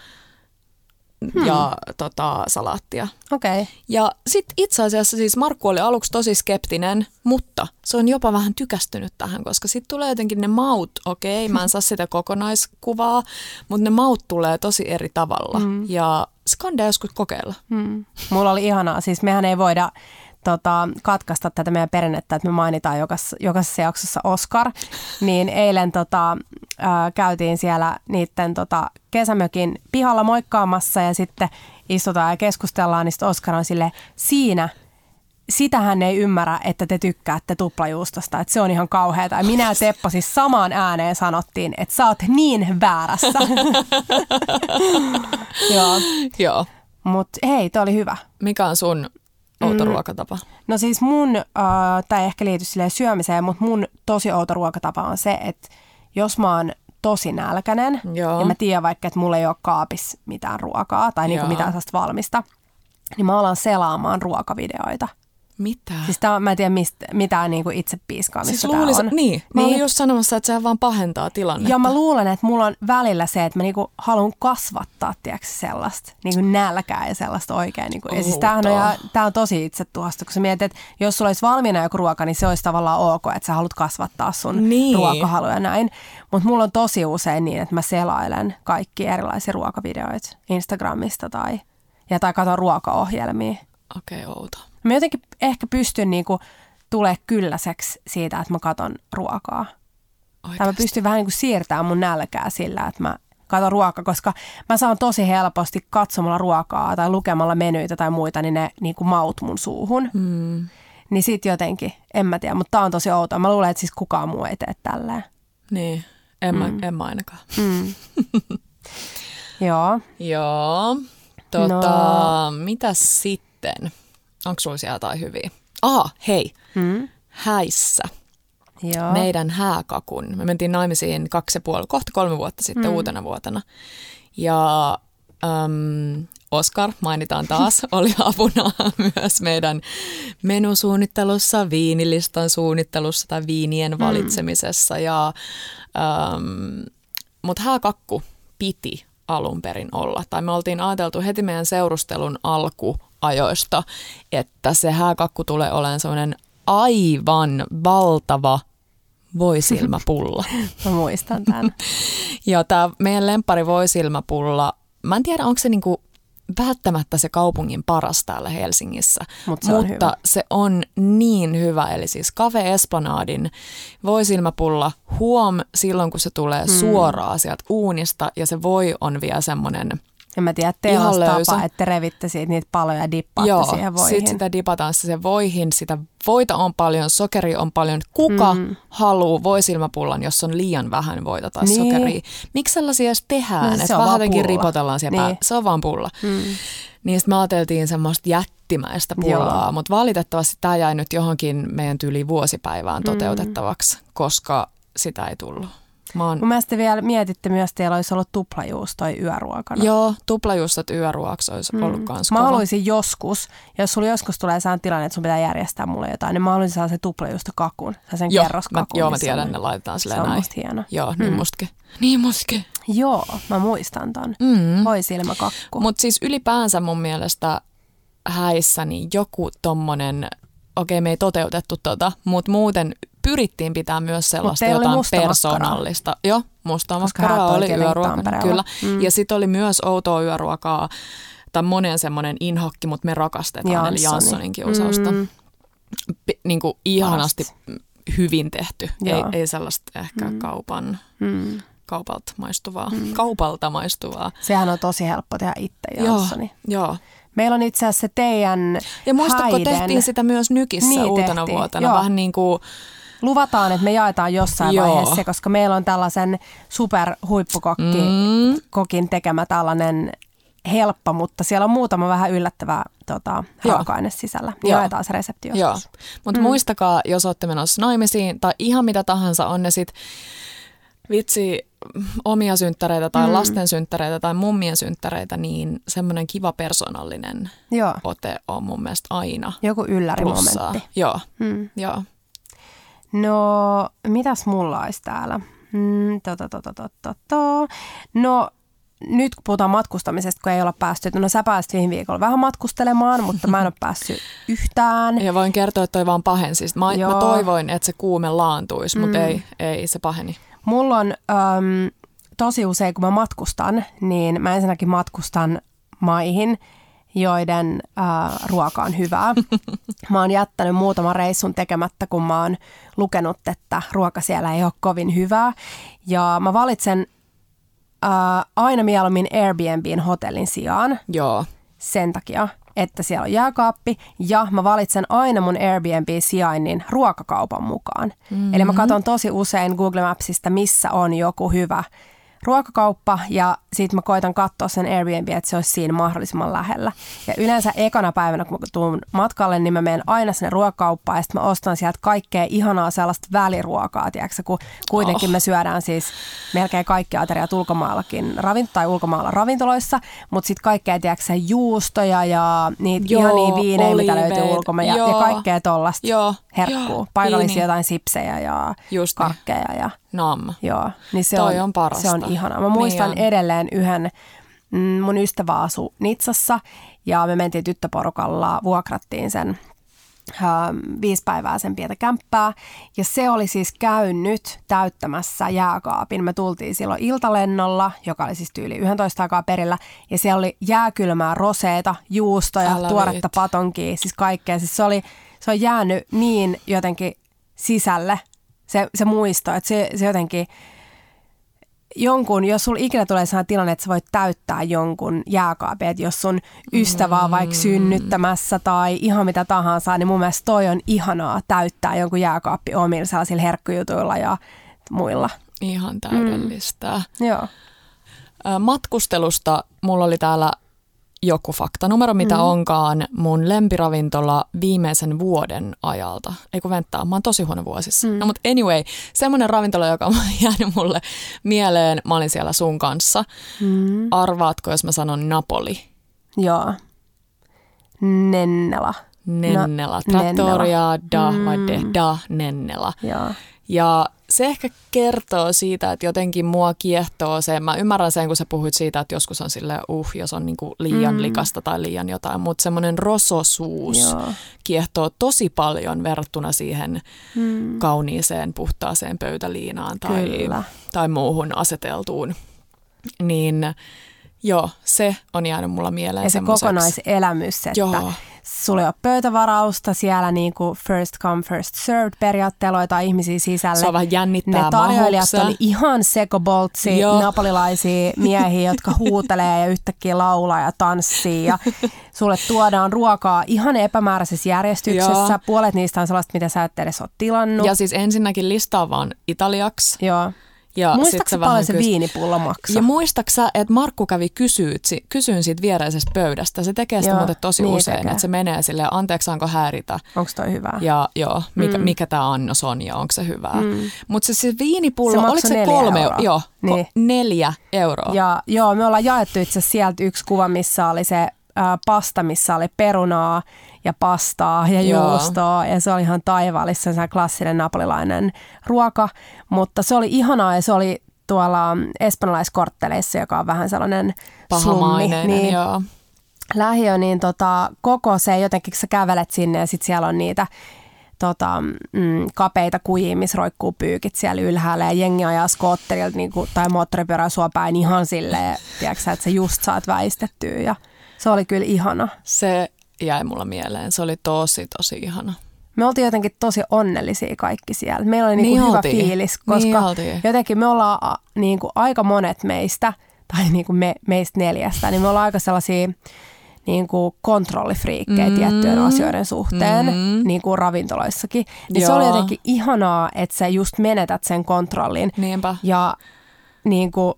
hmm. ja tota, salaattia. Okay. Ja sitten itse asiassa siis Markku oli aluksi tosi skeptinen, mutta se on jopa vähän tykästynyt tähän, koska sitten tulee jotenkin ne maut, okei, mä en saa *laughs* sitä kokonaiskuvaa, mutta ne maut tulee tosi eri tavalla. Mm. Ja se kannattaa joskus kokeilla. Hmm. Mulla oli ihanaa. Siis mehän ei voida tota, katkaista tätä meidän perinnettä, että me mainitaan jokas, jokaisessa jaksossa Oscar. Niin eilen tota, ää, käytiin siellä niiden tota, kesämökin pihalla moikkaamassa ja sitten istutaan ja keskustellaan, niin sitten Oscar on sille siinä sitä hän ei ymmärrä, että te tykkäätte tuplajuustosta, että se on ihan kauheata. Ja minä ja Teppo siis samaan ääneen sanottiin, että sä oot niin väärässä. *laughs* Joo, Joo. mutta hei, toi oli hyvä. Mikä on sun outo Mm. ruokatapa? No siis mun, äh, tämä ei ehkä liity silleen syömiseen, mutta mun tosi outo ruokatapa on se, että jos mä oon tosi nälkäinen Joo. ja mä tiedän vaikka, että mulla ei ole kaapissa mitään ruokaa tai niinku Joo. mitään sellaista valmista, niin mä alan selaamaan ruokavideoita. Mitä? Siis tää on, mä en tiedä mistä, mitään niinku itse piiskaamista siis tää luulisin, on. niin, mä niin. olin just sanomassa, että sehän vaan pahentaa tilannetta. Ja mä luulen, että mulla on välillä se, että mä niinku haluan kasvattaa tiedätkö, sellaista niinku nälkää ja sellaista oikein. Niinku. Ja siis tämähän on, ihan- tää on tosi itse tuosta, kun sä mietit, että jos sulla olisi valmiina joku ruoka, niin se olisi tavallaan ok, että sä haluat kasvattaa sun Niin. ruokahaluja näin. Mutta mulla on tosi usein niin, että mä selailen kaikki erilaisia ruokavideoita Instagramista tai, ja tai katon ruokaohjelmia. Okei, okay, outo. Mä jotenkin ehkä pystyn niinku tulee kylläiseksi siitä, että mä katon ruokaa. Tai mä Oikeasti. pystyn vähän niin kuin siirtämään mun nälkää sillä, että mä katon ruokaa, koska mä saan tosi helposti katsomalla ruokaa tai lukemalla menyitä tai muita, niin ne niin kuin maut mun suuhun. Mm, Niin sit jotenkin, en mä tiedä, mutta tää on tosi outoa. Mä luulen, että siis kukaan muu ei tee tälleen. niin, en, mm. mä, en mä ainakaan. Mm. *laughs* Joo. Joo. Tota, no. mitä sitten? Onko sulla siellä jotain hyviä? Aha, hei. Mm. Häissä. Joo. Meidän hääkakun. Me mentiin naimisiin kaksi ja puoli, kohta kolme vuotta sitten mm. uutena vuotena. Ja äm, Oskar, mainitaan taas, *laughs* oli apuna myös meidän menusuunnittelussa, viinilistan suunnittelussa tai viinien valitsemisessa. Ja, äm, mutta hääkakku piti alun perin olla. Tai me oltiin ajateltu heti meidän seurustelun alkuajoista, että se hääkakku tulee olemaan sellainen aivan valtava voisilmäpulla. *laughs* Mä muistan tämän. Ja tämä meidän lempari voisilmäpulla, mä en tiedä onko se niinku välttämättä se kaupungin paras täällä Helsingissä, Mut se on mutta hyvä. se on niin hyvä. Eli siis Cafe Esplanadin voisilmäpulla huom silloin, kun se tulee Hmm. suoraan sieltä uunista ja se voi on vielä semmoinen En mä tiedä, teillä Ihan on löysä. tapa, että te revitte siitä niitä paloja ja dippaatte Joo, siihen voihin. sitten sitä dipataan se voihin, sitä voita on paljon, sokeri on paljon. Kuka mm. haluaa voisilmäpullan, jos on liian vähän voita tai Niin. sokeria? Miksi sellaisia edes tehdään? No se että vaan jotenkin ripotellaan siellä Niin. päällä. Se on vaan pulla. Mm. Niin sitten me ajateltiin semmoista jättimäistä pullaa, mutta valitettavasti tämä jäi nyt johonkin meidän tyyli vuosipäivään Mm. toteutettavaksi, koska sitä ei tullut. Mä oon, Mun mielestä vielä mietitte myös, että teillä olisi ollut tuplajuustoi yöruokana. joo, tuplajuustot yöruoksi olisi ollut kans Mä kova. haluaisin joskus, jos sulla joskus tulee sellainen tilanne, että sun pitää järjestää mulle jotain, niin mä haluaisin saada se tuplajuusto kakun, sen Joo, kerroskakun. mä, joo, mä tiedän, on- ne laitetaan Se silleen on näin. musta hieno. Joo, niin mustakin. Niin mustakin. Joo, mä muistan ton. Mm. Voi silmäkakku. Mutta siis ylipäänsä mun mielestä häissä niin joku tommonen, okei me ei toteutettu tota, mutta muuten pyrittiin pitää myös sellaista jotain makkaraa. persoonallista. Joo, musta makkaraa oli Tampereella. kyllä. Mm. Ja sitten oli myös outoa yöruokaa, tai monen semmoinen inhokki, mutta me rakastetaan, eli Janssoni. Janssonin kiusausta. Mm. P- niin kuin ihanasti hyvin tehty, ei, Joo. ei sellaista ehkä kaupan, Mm. kaupalta maistuvaa, kaupalta maistuvaa. Sehän on tosi helppo tehdä itse, Joo, Janssoni. joo. Meillä on itse asiassa se teidän Ja muistatko, häiden. tehtiin sitä myös Nykissä Niin uutena tehtiin, vuotena, joo. vähän niin kuin luvataan, että me jaetaan jossain Joo. vaiheessa koska meillä on tällaisen superhuippukokin Mm. kokin tekemä tällainen helppo, mutta siellä on muutama vähän yllättävä tota, Joo. raaka-aine sisällä. Niin Joo. Jaetaan se resepti Joo, joskus. mutta mm. muistakaa, jos olette menossa naimisiin tai ihan mitä tahansa on ne sit vitsi omia synttäreitä tai mm. lasten synttäreitä tai mummien synttäreitä, niin semmoinen kiva persoonallinen Joo, ote on mun mielestä aina joku yllärimomentti. Joo, Mm. joo. No, mitäs mulla olisi täällä? Mm, to, to, to, to, to, to, to. No, nyt kun puhutaan matkustamisesta, kun ei olla päästy, no sä pääsit viime viikolla vähän matkustelemaan, mutta mä en ole päässyt *laughs* yhtään. Ja voin kertoa, että toi vaan pahensi. Mä, Joo. mä toivoin, että se kuume laantuisi, mutta Mm. ei, ei se paheni. Mulla on äm, tosi usein, kun mä matkustan, niin mä ensinnäkin matkustan maihin, joiden äh, ruoka on hyvää. *laughs* Mä oon jättänyt muutaman reissun tekemättä, kun mä oon lukenut, että ruoka siellä ei ole kovin hyvää. Ja mä valitsen äh, aina mieluummin Airbnbin hotellin sijaan Joo, sen takia, että siellä on jääkaappi ja mä valitsen aina mun Airbnb-sijainnin ruokakaupan mukaan. Mm-hmm. Eli mä katson tosi usein Google Mapsista, missä on joku hyvä ruokakauppa ja sitten mä koitan katsoa sen Airbnb, että se olisi siinä mahdollisimman lähellä. Ja yleensä ekana päivänä, kun mä tuun matkalle, niin mä menen aina sinne ruokakauppaan ja sitten mä ostan sieltä kaikkea ihanaa sellaista väliruokaa, tiedätkö, kun kuitenkin Oh. me syödään siis melkein kaikki ateriat ulkomaallakin ravint- tai ulkomailla ravintoloissa, mutta sitten kaikkea, tiedätkö, juustoja ja niitä Joo, ihania viinejä, mitä löytyy ulkomailla ja, ja kaikkea tollasta joo. herkkuu. Paikallisia viini. jotain sipsejä ja Just niin. karkkeja ja Nam. Joo, niin se Toi on, on parasta. Se on ihanaa. Mä muistan Niin on. edelleen yhden, mm, mun ystävä asui Nitsassa ja me mentiin tyttöporukalla, vuokrattiin sen ähm, viisi päivää sen pientä kämppää. Ja se oli siis käynyt täyttämässä jääkaapin. Me tultiin silloin iltalennolla, joka oli siis tyyli 11 aikaa perillä. Ja siellä oli jääkylmää roseeta, juustoja, Älä tuoretta patonkia, siis kaikkea. Siis se, oli, se on jäänyt niin jotenkin sisälle, se, se muisto, että se, se jotenkin jonkun, jos sulla ikinä tulee sellainen tilanne, että sä voit täyttää jonkun jääkaapin, että jos sun ystävä on vaikka synnyttämässä tai ihan mitä tahansa, niin mun mielestä toi on ihanaa täyttää jonkun jääkaappi omilla sellaisilla herkkujutuilla ja muilla. Ihan täydellistä. Mm. Joo. Matkustelusta mulla oli täällä joku faktanumero, mitä mm. onkaan mun lempiravintola viimeisen vuoden ajalta. Ei kun venttaa, mä oon tosi huono vuosissa. Mm. No mutta anyway, semmoinen ravintola, joka on *laughs* jäänyt mulle mieleen, mä olin siellä sun kanssa. Mm. Arvaatko, jos mä sanon Napoli? Joo. Nennela. Nennela. No, Trattoria da Mm. vai de da Nennela. Joo. Ja se ehkä kertoo siitä, että jotenkin mua kiehtoo se. Mä ymmärrän sen, kun sä puhuit siitä, että joskus on sille uh, jos on niinku liian Mm. likasta tai liian jotain, mutta semmoinen rososuus Joo. kiehtoo tosi paljon verrattuna siihen Mm. kauniiseen, puhtaaseen pöytäliinaan tai, Kyllä. tai muuhun aseteltuun. Niin joo, se on jäänyt mulla mieleen Ja se kokonaiselämys, että Joo. Sulla ei ole pöytävarausta siellä niin kuin first come first served periaatteella jotain ihmisiä sisälle. Se on vähän jännittää, Ne tarjoilijat on se? ihan sekoboltsi, napolilaisia *laughs* miehiä, jotka huutelee ja yhtäkkiä laulaa ja tanssii. Ja sulle tuodaan ruokaa ihan epämääräisessä järjestyksessä. Joo. Puolet niistä on sellaista, mitä sä et edes ole tilannut. Ja siis ensinnäkin listaa vaan italiaksi. Joo. Ja Muistatko paljon se kys- viinipullo maksaa? Ja muistaksä, että Markku kävi kysyyn, kysyyn siitä viereisestä pöydästä. Se tekee sitä Joo, muuten tosi niin usein, tekee. että se menee silleen, anteeksi saanko häiritä. Onko toi hyvää? Ja joo, mikä, Mm. mikä tämä annos on ja onko se hyvää. Mm. Mutta se, se viinipullo, Se oliko se neljä kolme euroa. Joo, Niin. neljä euroa. Ja joo, me ollaan jaettu itse sieltä yksi kuva, missä oli se pasta, missä oli perunaa ja pastaa ja Joo. juustoa. Ja se oli ihan taivaallista, se klassinen napolilainen ruoka. Mutta se oli ihanaa ja se oli tuolla espanjalaiskortteleissa, joka on vähän sellainen slummi. Niin, joo. lähiö, niin tota, koko se jotenkin, sä kävelet sinne ja sitten siellä on niitä tota, mm, kapeita kujia, missä roikkuu pyykit siellä ylhäällä ja jengi ajaa skootterilta niin kuin, tai moottoripyörää sua päin ihan silleen, tiedätkö, että sä just saat väistettyä ja se oli kyllä ihana. Se jäi mulla mieleen. Se oli tosi, tosi ihana. Me oltiin jotenkin tosi onnellisia kaikki siellä. Meillä oli niin Niin hyvä oltiin. fiilis, Niin koska oltiin. jotenkin me ollaan a, niin kuin aika monet meistä, tai niin kuin me, meistä neljästä, niin me ollaan aika sellaisia niin kuin kontrollifriikkejä Mm. tiettyjen asioiden suhteen, Mm. niin kuin ravintoloissakin. Niin se oli jotenkin ihanaa, että sä just menetät sen kontrollin. Niinpä. Ja niin kuin,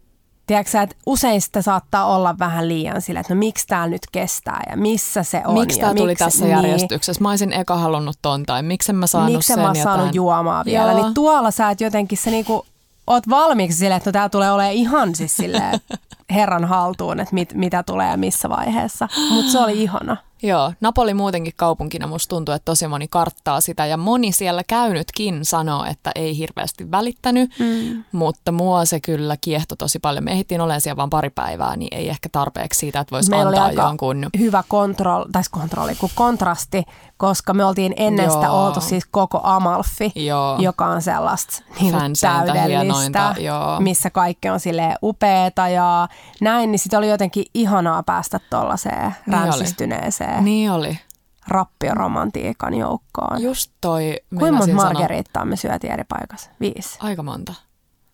tiedätkö että usein sitä saattaa olla vähän liian sillä, että no miksi tää nyt kestää ja missä se on. Miksi tämä tuli miksi, tässä niin, järjestyksessä? Mä olisin eka halunnut ton tai miksi en mä saanut Miksi sen mä ja saanut juomaa vielä. Joo. Niin tuolla sä et jotenkin se niinku, oot valmiiksi silleen, että no tää tulee olemaan ihan siis silleen *laughs* herran haltuun, että mit, mitä tulee ja missä vaiheessa. Mutta se oli ihana. Joo, Napoli muutenkin kaupunkina musta tuntuu, että tosi moni karttaa sitä ja moni siellä käynytkin sanoo, että ei hirveästi välittänyt, mm. mutta mua se kyllä kiehto tosi paljon. Me ehdittiin olemaan siellä vain pari päivää, niin ei ehkä tarpeeksi siitä, että voisi Meillä antaa aika jonkun... hyvä kontrolli, tai kontrolli, kuin kontrasti, koska me oltiin ennen sitä Joo. oltu siis koko Amalfi, Joo. joka on sellaista niin täydellistä, hienointa, joo. missä kaikki on silleen upeeta ja näin, niin sitten oli jotenkin ihanaa päästä tuollaiseen Niin oli. ränsistyneeseen Niin oli. rappioromantiikan joukkoon. Just toi... Kuinka monta margerittaa me syötiin eri paikassa? Viisi. Aika monta.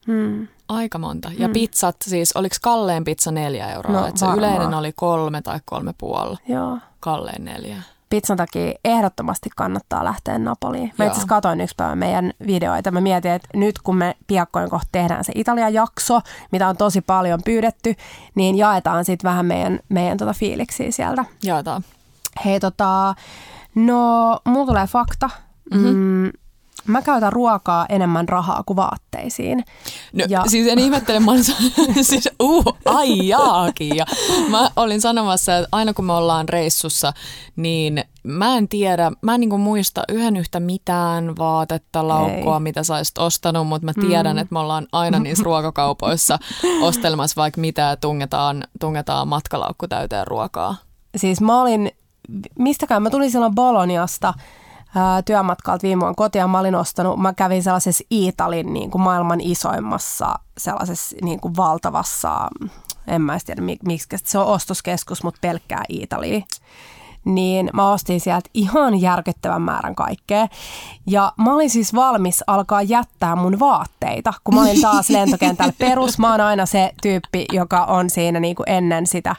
Hmm. Aika monta. Ja pizzat siis, oliko kalleen pizza neljä euroa? No, Et se varmaan. yleinen oli kolme tai kolme puoli. Joo. Kalleen neljä. Pizzan takia ehdottomasti kannattaa lähteä Napoliin. Mä itse asiassa katsoin yksi päivä meidän videoita. Mä mietin, että nyt kun me piakkoin kohta tehdään se Italian jakso, mitä on tosi paljon pyydetty, niin jaetaan sitten vähän meidän, meidän tota fiiliksiä sieltä. Jaetaan. Hei tota, no mulla tulee fakta. Mm-hmm. Mm, mä käytän ruokaa enemmän rahaa kuin vaatteisiin. No, Ja- siis en ihmettele, mä olin, *laughs* siis uh, ai jaakin. Ja mä olin sanomassa, että aina kun me ollaan reissussa, niin mä en tiedä, mä en niinku muista yhden yhtä mitään vaatetta, laukkua, Ei. mitä sä olisit ostanut, mutta mä tiedän, mm. että me ollaan aina niissä ruokakaupoissa *laughs* ostelemassa vaikka mitä ja tungetaan, tungetaan matkalaukku täyteen ruokaa. siis mä olin, mistäkään, mä tulin silloin Boloniasta ää, työmatkalta viime vuonna kotiin. Mä olin ostanut, mä kävin sellaisessa Iitalin niin kuin maailman isoimmassa sellaisessa niin kuin valtavassa, en mä tiedä mi- miksi, se on ostoskeskus, mutta pelkkää Iitalia. Niin mä ostin sieltä ihan järkyttävän määrän kaikkea. Ja mä olin siis valmis alkaa jättää mun vaatteita, kun mä olin taas *laughs* lentokentällä perus. Mä oon aina se tyyppi, joka on siinä niin kuin ennen sitä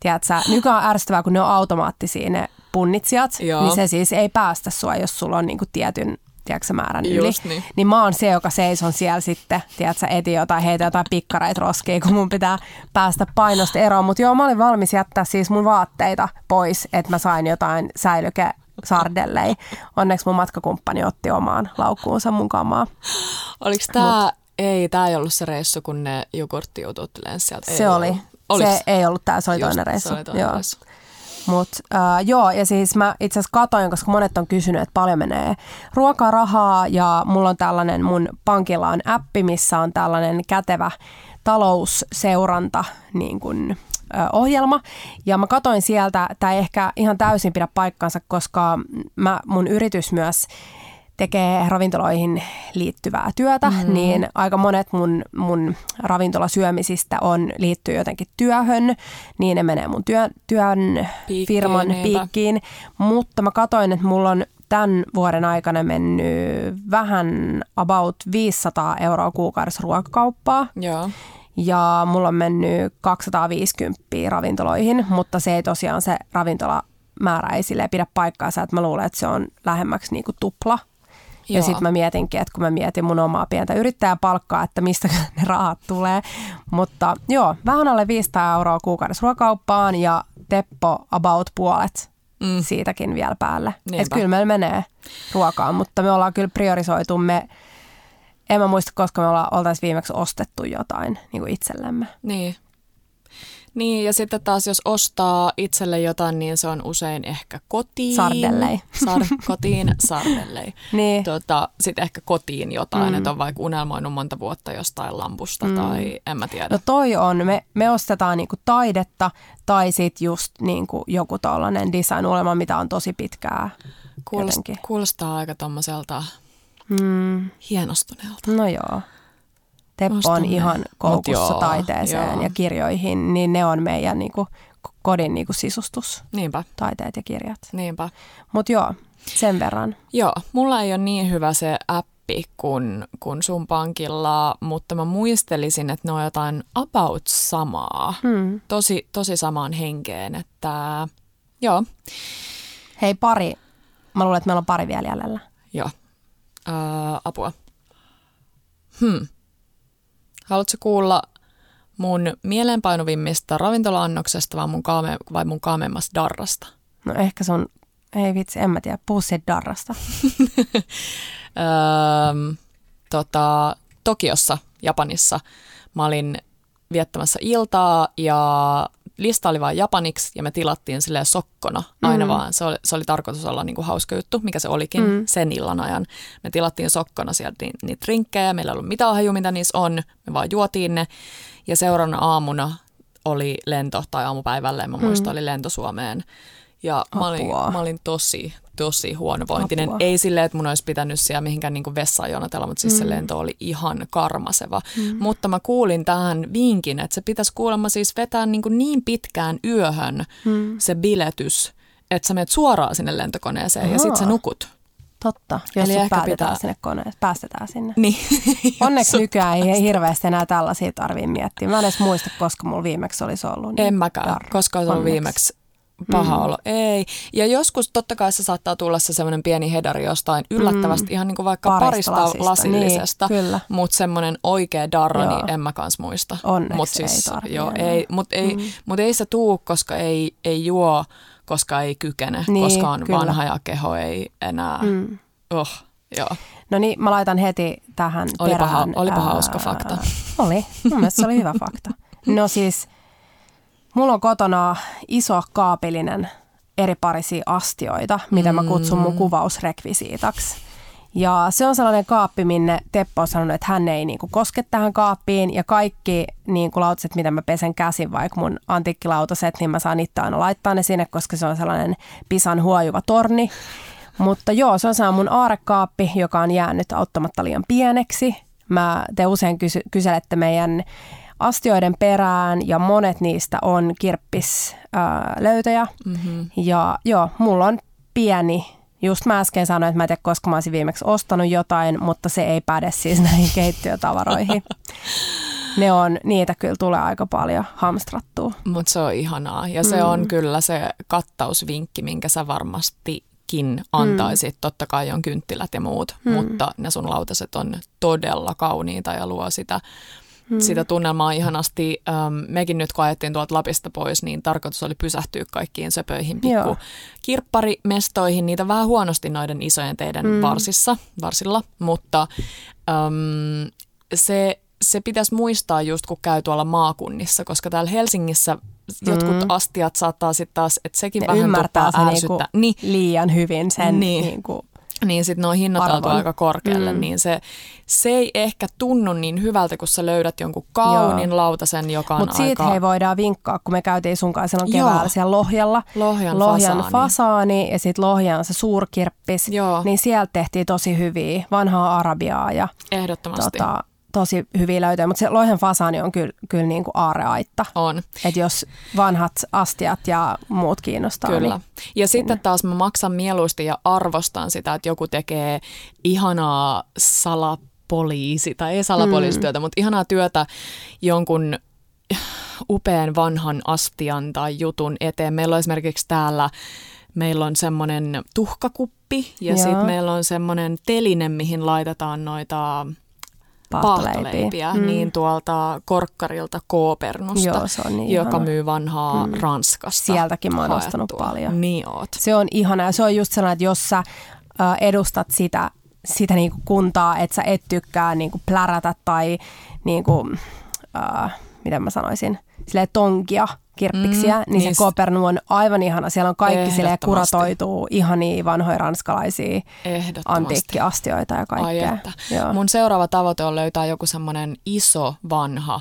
Tiedätkö, nykyään on ärsyttävää, kun ne on automaattisia ne punnitsijat, Joo. niin se siis ei päästä sua, jos sulla on niinku tietyn tiedätkö, määrän yli. Just niin. niin mä oon se, joka seison siellä sitten, tiedätkö, eti jotain, heitä jotain pikkareita roskiin, kun mun pitää päästä painosta eroon. Mutta joo, mä olin valmis jättää siis mun vaatteita pois, että mä sain jotain säilyke sardellei. Onneksi mun matkakumppani otti omaan laukkuunsa mun kamaa. Oliko tämä, ei, tämä ei ollut se reissu, kun ne jogurttijutut sieltä. Ei Se oli. ollut. Oliks? Se ei ollut tämä, se oli toinen reissu. Se oli toinen joo. reissu. Mut, äh, joo, ja siis mä itse asiassa katoin, koska monet on kysynyt, että paljon menee ruokaa, rahaa, ja mulla on tällainen, mun pankilla on appi, missä on tällainen kätevä talousseuranta niin kun, ö, ohjelma. Ja mä katoin sieltä, tämä ehkä ihan täysin pidä paikkansa, koska mä, mun yritys myös tekee ravintoloihin liittyvää työtä, mm. niin aika monet mun, mun ravintolasyömisistä on liittyy jotenkin työhön, niin ne menee mun työ, työn Piikkiin, firman niinpä. piikkiin. Mutta mä katsoin, että mulla on tämän vuoden aikana mennyt vähän about 500 euroa kuukaudessa ruokakauppaa. Joo. Ja mulla on mennyt 250 ravintoloihin, mutta se ei tosiaan se ravintolamäärä ei silleen pidä paikkaansa, että mä luulen, että se on lähemmäksi niinku tupla. Ja Joo. sitten mä mietinkin, että kun mä mietin mun omaa pientä yrittäjäpalkkaa, että mistä ne rahat tulee. Mutta joo, vähän alle 500 euroa kuukaudessa ruokauppaan ja Teppo about puolet mm. siitäkin vielä päälle. Että kyllä meillä menee ruokaan, mutta me ollaan kyllä priorisoitu me, en mä muista, koska me ollaan, oltaisiin viimeksi ostettu jotain niin kuin itsellemme. Niin. Niin, ja sitten taas jos ostaa itselle jotain, niin se on usein ehkä kotiin. Sardellei. Sar, *laughs* kotiin sardellei. Niin. Tota, sitten ehkä kotiin jotain, mm. että on vaikka unelmoinut monta vuotta jostain lampusta mm. tai en mä tiedä. No toi on, me, me ostetaan niinku taidetta tai sitten just niinku joku tollainen design mitä on tosi pitkää Kuulost, jotenkin. kuulostaa aika tommoselta Mm, hienostuneelta. no joo. Teppo on ihan koukussa joo, taiteeseen joo. ja kirjoihin, niin ne on meidän niinku kodin niinku sisustus, Niinpä, taiteet ja kirjat. niinpä. Mutta joo, sen verran. Joo, mulla ei ole niin hyvä se appi kuin, kuin sun pankilla, mutta mä muistelisin, että ne on jotain about samaa. Hmm. Tosi, tosi samaan henkeen, että Joo, Hei pari, mä luulen, että meillä on pari vielä jäljellä. joo. Öö, apua. Hmm. Haluatko kuulla mun mieleenpainuvimmista ravintola-annoksesta vai mun, kaame, vai mun kaamemmasta darrasta? No ehkä sun, ei vitsi, en mä tiedä, puhu darrasta. *laughs* öö, tota, Tokiossa, Japanissa, mä olin viettämässä iltaa ja lista oli vain japaniksi ja me tilattiin silleen sokkona aina mm. vaan. Se oli, se oli tarkoitus olla niinku hauska juttu, mikä se olikin mm. sen illan ajan. Me tilattiin sokkona sieltä ni, niitä rinkkejä, meillä ei ollut mitään haju, mitä niissä on. Me vaan juotiin ne ja seuraavana aamuna oli lento tai aamupäivälle, mä muistan, mm. oli lento Suomeen. Ja mä olin, mä olin tosi, tosi huonovointinen. Apua. Ei silleen, että mun olisi pitänyt siellä mihinkään niin vessaan jonotella, mutta siis mm. se lento oli ihan karmaseva. Mm. Mutta mä kuulin tähän vinkin, että se pitäisi kuulemma siis vetää niin, niin pitkään yöhön mm. se biletys, että sä menet suoraan sinne lentokoneeseen Aha. ja sit sä nukut. Totta, jos Eli ehkä pitää... sinne koneeseen, päästetään sinne. *laughs* Niin. Onneksi nykyään ei hirveästi enää tällaisia tarvii miettiä. Mä en edes muista, koska mulla viimeksi olisi ollut. Niin en mäkään, koska olisi ollut viimeksi paha mm. olo. Ei. Ja joskus totta kai se saattaa tulla se semmoinen pieni hedari jostain yllättävästi, mm. ihan niin kuin vaikka parista, parista lasista. lasillisesta, niin, mutta semmoinen oikea darra, joo. niin en mä kans muista. Onneksi mut siis, ei joo, ei, Mutta ei, mm. mut ei se tuu, koska ei, ei juo, koska ei kykene, niin, koska on kyllä. vanha ja keho ei enää. Mm. Oh, joo. No niin, mä laitan heti tähän olipa perään. Ha, olipa ää, hauska fakta. Oli, mun mielestä se oli hyvä fakta. *laughs* No siis Mulla on kotona iso kaapillinen eri parisia astioita, mitä mä kutsun mun mm. kuvausrekvisiitaksi. Ja se on sellainen kaappi, minne Teppo on sanonut, että hän ei niinku koske tähän kaappiin. Ja kaikki niinku lautaset, mitä mä pesen käsin, vaikka mun antiikkilautaset, niin mä saan itse aina laittaa ne sinne, koska se on sellainen pisan huojuva torni. Mutta joo, se on sellainen mun aarekaappi, joka on jäänyt auttamatta liian pieneksi. Mä, te usein kysy- kyselette meidän astioiden perään ja monet niistä on kirppislöytöjä. Mm-hmm. Ja joo, mulla on pieni, just mä äsken sanoin, että mä en tiedä koska mä olisin viimeksi ostanut jotain, mutta se ei päde siis *laughs* näihin keittiötavaroihin. *laughs* ne on, niitä kyllä tulee aika paljon hamstrattua. Mutta se on ihanaa ja se mm. on kyllä se kattausvinkki, minkä sä varmastikin antaisit. Mm. Totta kai on kynttilät ja muut, mm. mutta ne sun lautaset on todella kauniita ja luo sitä hmm. sitä tunnelmaa ihanasti. Ähm, mekin nyt kun ajettiin tuolta Lapista pois, niin tarkoitus oli pysähtyä kaikkiin söpöihin pikku kirpparimestoihin. Niitä vähän huonosti noiden isojen teidän hmm. varsissa, varsilla, mutta ähm, se, se pitäisi muistaa just kun käy tuolla maakunnissa, koska täällä Helsingissä jotkut mm. astiat saattaa sitten taas, että sekin ne vähän ymmärtää se niinku niin. liian hyvin sen niin. niinku niin sitten ne on hinnoiteltu aika korkealle, mm. niin se, se ei ehkä tunnu niin hyvältä, kun sä löydät jonkun kaunin Joo. lautasen, joka on Mutta siitä aika... hei voidaan vinkkaa, kun me käytiin sun kanssa silloin keväällä siellä Lohjalla. Lohjan, Lohjan fasaani. fasaani ja sitten Lohjan se suurkirppis. Joo. Niin sieltä tehtiin tosi hyviä, vanhaa arabiaa ja Ehdottomasti. Tota, tosi hyviä löytöjä, mutta se lohen fasaani on kyllä, kyllä niin kuin aareaitta. On. Että jos vanhat astiat ja muut kiinnostaa. Kyllä. Niin, ja sitten taas mä maksan mieluusti ja arvostan sitä, että joku tekee ihanaa salapoliisi, tai ei salapoliisityötä, mm. mutta ihanaa työtä jonkun upean vanhan astian tai jutun eteen. Meillä on esimerkiksi täällä Meillä on semmoinen tuhkakuppi ja sitten meillä on semmoinen teline, mihin laitetaan noita paahtoleipiä, mm. niin tuolta Korkkarilta Koopernusta, Joo, se on niin joka ihana. myy vanhaa mm. Ranskasta. Sieltäkin mä oon ostanut paljon. Niin oot. Se on ihana ja se on just sellainen, että jos sä edustat sitä, sitä niinku kuntaa, että sä et tykkää niinku plärätä tai niinku, äh, miten mä sanoisin, silleen tonkia – kirppiksiä, mm, niin se Kopernu on aivan ihana. Siellä on kaikki sille kuratoituu ihania vanhoja ranskalaisia antiikkiastioita ja kaikkea. Joo. Mun seuraava tavoite on löytää joku semmoinen iso vanha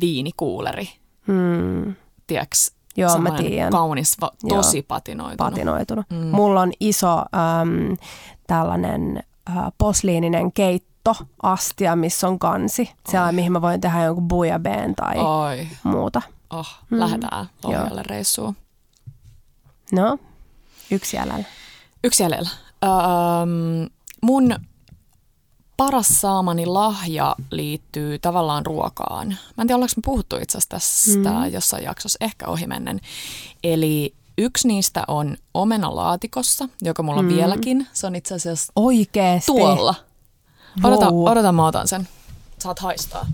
viinikuuleri. Hmm. Tiedätkö, Joo, mä tiedän. kaunis, va- tosi Joo, patinoitunut. patinoitunut. Mm. Mulla on iso äm, tällainen äh, posliininen keitto astia, missä on kansi. Siellä, mihin mä voin tehdä jonkun bujabeen tai Oi. muuta oh, mm. lähdetään Lohjalle reissuun. No, yksi jäljellä. Yksi jäljellä. Öm, mun paras saamani lahja liittyy tavallaan ruokaan. Mä en tiedä, ollaanko me puhuttu itse asiassa tästä mm. jossain jaksossa, ehkä ohimennen. Eli yksi niistä on omenalaatikossa, joka mulla on mm. vieläkin. Se on itse asiassa Oikeesti. tuolla. Odota, Wow. odota, mä otan sen. Saat haistaa.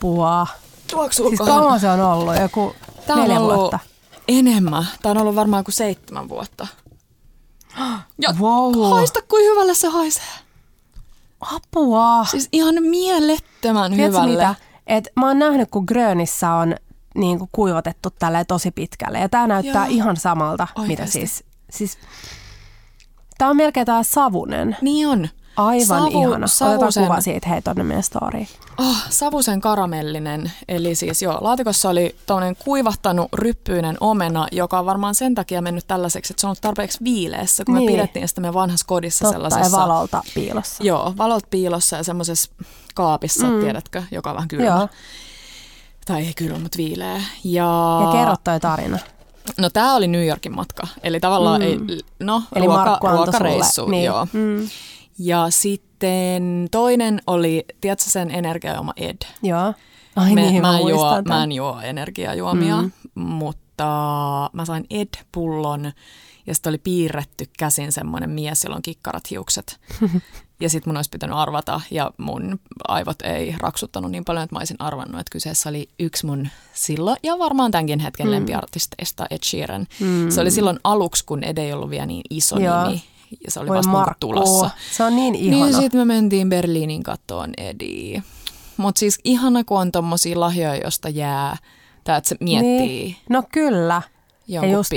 Apua. Tuoksuukohan? Siis kauan se on ollut? Joku Tää on neljä ollut vuotta. enemmän. Tämä on ollut varmaan kuin seitsemän vuotta. Ja Wow. haista kuin hyvälle se haisee. Apua. Siis ihan mielettömän Tiedätkö hyvälle. mitä? Et mä oon nähnyt, kun Grönissä on niin kuin kuivatettu tälleen tosi pitkälle. Ja tää näyttää Joo. ihan samalta, mitä Oikeesti. siis. siis tää on melkein tää savunen. Niin on. Aivan Savu- ihana. Otetaan savusen- kuva siitä hei tonne meidän storyin. Oh, savusen karamellinen, eli siis joo, laatikossa oli tuommoinen kuivahtanut ryppyinen omena, joka on varmaan sen takia mennyt tällaiseksi, että se on ollut tarpeeksi viileessä, kun Niin. me pidettiin sitä meidän vanhassa kodissa Totta, ja sellaisessa. valolta piilossa. Joo, valot piilossa ja semmoisessa kaapissa, mm. tiedätkö, joka on vähän kylmä. Joo. Tai ei kylmä, mutta viileä. Ja, Ja kerro toi tarina. No tämä oli New Yorkin matka, eli tavallaan mm. ei, no Eli ruoka, ruokareissu. Niin. joo. Mm. Ja sitten toinen oli, tiedätkö sen energiajuoma Ed? Joo. Ai Me, niin, mä, mä, en juo, mä en juo energiajuomia, mm. mutta mä sain Ed-pullon ja sitten oli piirretty käsin semmoinen mies, jolla on kikkarat hiukset. *laughs* ja sitten mun olisi pitänyt arvata ja mun aivot ei raksuttanut niin paljon, että mä olisin arvannut, että kyseessä oli yksi mun silloin ja varmaan tämänkin hetken mm. lempiartisteista Ed Sheeran. Mm. Se oli silloin aluksi, kun Ed ei ollut vielä niin iso Joo. nimi ja se oli Voi vasta Markku, tulossa. se on niin ihana. Niin sitten me mentiin Berliinin kattoon Eddie. Mutta siis ihana, kun on tommosia lahjoja, josta jää, tai että se miettii Niin. No kyllä. Ja just